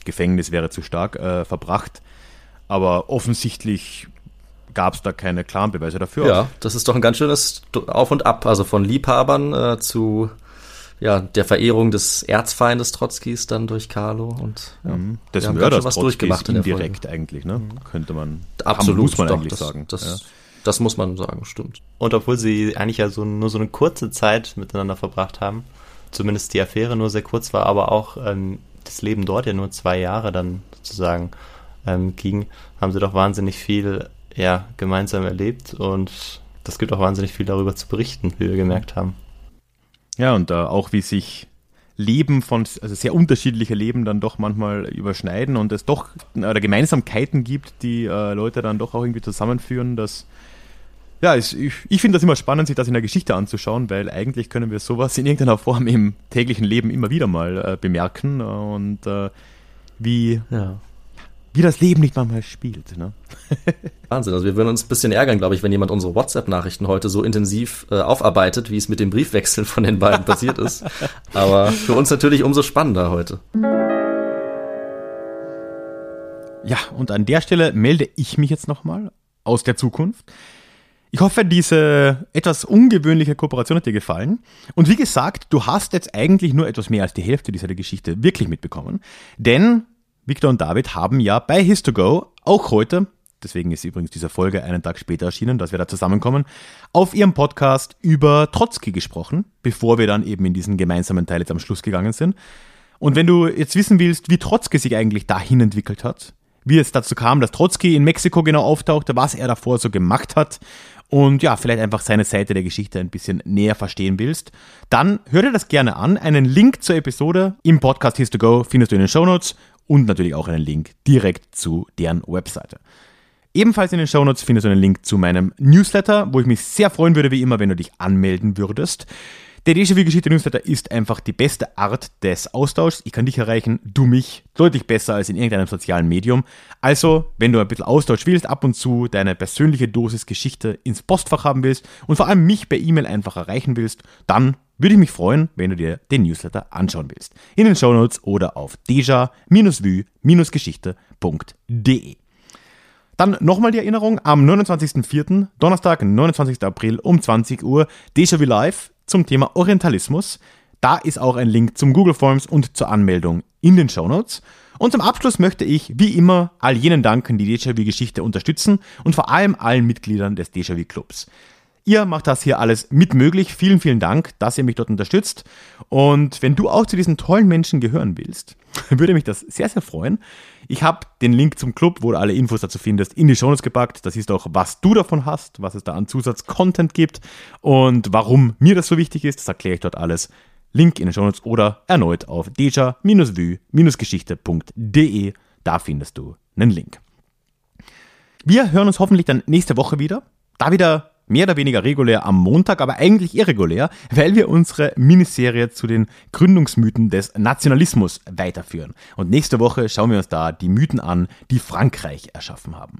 Gefängnis wäre zu stark, äh, verbracht. Aber offensichtlich gab es da keine klaren Beweise dafür. Ja, das ist doch ein ganz schönes Auf und Ab, also von Liebhabern äh, zu ja, der Verehrung des Erzfeindes Trotzkis dann durch Carlo und ja, mhm. des Mörders was durchgemacht indirekt eigentlich, ne? Mhm. Könnte man absolut muss man doch, eigentlich das, sagen. Das, ja. Das muss man sagen, stimmt. Und obwohl sie eigentlich ja so, nur so eine kurze Zeit miteinander verbracht haben, zumindest die Affäre nur sehr kurz war, aber auch ähm, das Leben dort ja nur zwei Jahre dann sozusagen ähm, ging, haben sie doch wahnsinnig viel ja, gemeinsam erlebt und das gibt auch wahnsinnig viel darüber zu berichten, wie wir gemerkt haben. Ja, und äh, auch wie sich Leben von, also sehr unterschiedliche Leben dann doch manchmal überschneiden und es doch oder Gemeinsamkeiten gibt, die äh, Leute dann doch auch irgendwie zusammenführen, dass ja, ich, ich finde das immer spannend, sich das in der Geschichte anzuschauen, weil eigentlich können wir sowas in irgendeiner Form im täglichen Leben immer wieder mal äh, bemerken und äh, wie, ja. Wie das Leben nicht manchmal spielt. Ne? Wahnsinn, also wir würden uns ein bisschen ärgern, glaube ich, wenn jemand unsere WhatsApp-Nachrichten heute so intensiv äh, aufarbeitet, wie es mit dem Briefwechsel von den beiden passiert ist. Aber für uns natürlich umso spannender heute. Ja, und an der Stelle melde ich mich jetzt nochmal aus der Zukunft. Ich hoffe, diese etwas ungewöhnliche Kooperation hat dir gefallen. Und wie gesagt, du hast jetzt eigentlich nur etwas mehr als die Hälfte dieser Geschichte wirklich mitbekommen. Denn Victor und David haben ja bei His2Go auch heute, deswegen ist übrigens diese Folge einen Tag später erschienen, dass wir da zusammenkommen, auf ihrem Podcast über Trotzki gesprochen, bevor wir dann eben in diesen gemeinsamen Teil jetzt am Schluss gegangen sind. Und wenn du jetzt wissen willst, wie Trotzki sich eigentlich dahin entwickelt hat, wie es dazu kam, dass Trotzki in Mexiko genau auftauchte, was er davor so gemacht hat und ja, vielleicht einfach seine Seite der Geschichte ein bisschen näher verstehen willst, dann hör dir das gerne an. Einen Link zur Episode im Podcast Here's to Go findest du in den Show Notes und natürlich auch einen Link direkt zu deren Webseite. Ebenfalls in den Show Notes findest du einen Link zu meinem Newsletter, wo ich mich sehr freuen würde, wie immer, wenn du dich anmelden würdest. Der Déjà-vu-Geschichte-Newsletter ist einfach die beste Art des Austauschs. Ich kann dich erreichen, du mich, deutlich besser als in irgendeinem sozialen Medium. Also, wenn du ein bisschen Austausch willst, ab und zu deine persönliche Dosis Geschichte ins Postfach haben willst und vor allem mich per E-Mail einfach erreichen willst, dann würde ich mich freuen, wenn du dir den Newsletter anschauen willst. In den Show Notes oder auf deja-vue-geschichte.de. Dann nochmal die Erinnerung, am 29.04., Donnerstag, 29. April um 20 Uhr, Déjà-vu Live zum Thema Orientalismus. Da ist auch ein Link zum Google Forms und zur Anmeldung in den Show Notes. Und zum Abschluss möchte ich, wie immer, all jenen danken, die Déjà-vu-Geschichte unterstützen und vor allem allen Mitgliedern des Déjà-vu-Clubs. Ihr macht das hier alles mit möglich. Vielen, vielen Dank, dass ihr mich dort unterstützt. Und wenn du auch zu diesen tollen Menschen gehören willst, würde mich das sehr, sehr freuen. Ich habe den Link zum Club, wo du alle Infos dazu findest, in die Shownotes gepackt. Das ist auch, was du davon hast, was es da an Zusatzcontent gibt und warum mir das so wichtig ist. Das erkläre ich dort alles. Link in den Shownotes oder erneut auf deja-vue-geschichte.de. Da findest du einen Link. Wir hören uns hoffentlich dann nächste Woche wieder. Da wieder mehr oder weniger regulär am Montag, aber eigentlich irregulär, weil wir unsere Miniserie zu den Gründungsmythen des Nationalismus weiterführen. Und nächste Woche schauen wir uns da die Mythen an, die Frankreich erschaffen haben.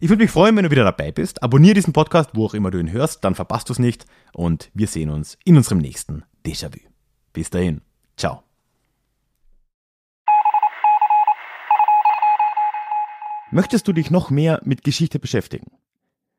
Ich würde mich freuen, wenn du wieder dabei bist. Abonnier diesen Podcast, wo auch immer du ihn hörst, dann verpasst du es nicht. Und wir sehen uns in unserem nächsten Déjà-vu. Bis dahin. Ciao. Möchtest du dich noch mehr mit Geschichte beschäftigen?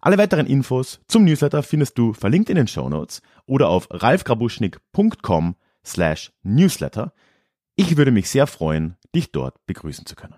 Alle weiteren Infos zum Newsletter findest du verlinkt in den Show Notes oder auf ralfgrabuschnik.com slash newsletter. Ich würde mich sehr freuen, dich dort begrüßen zu können.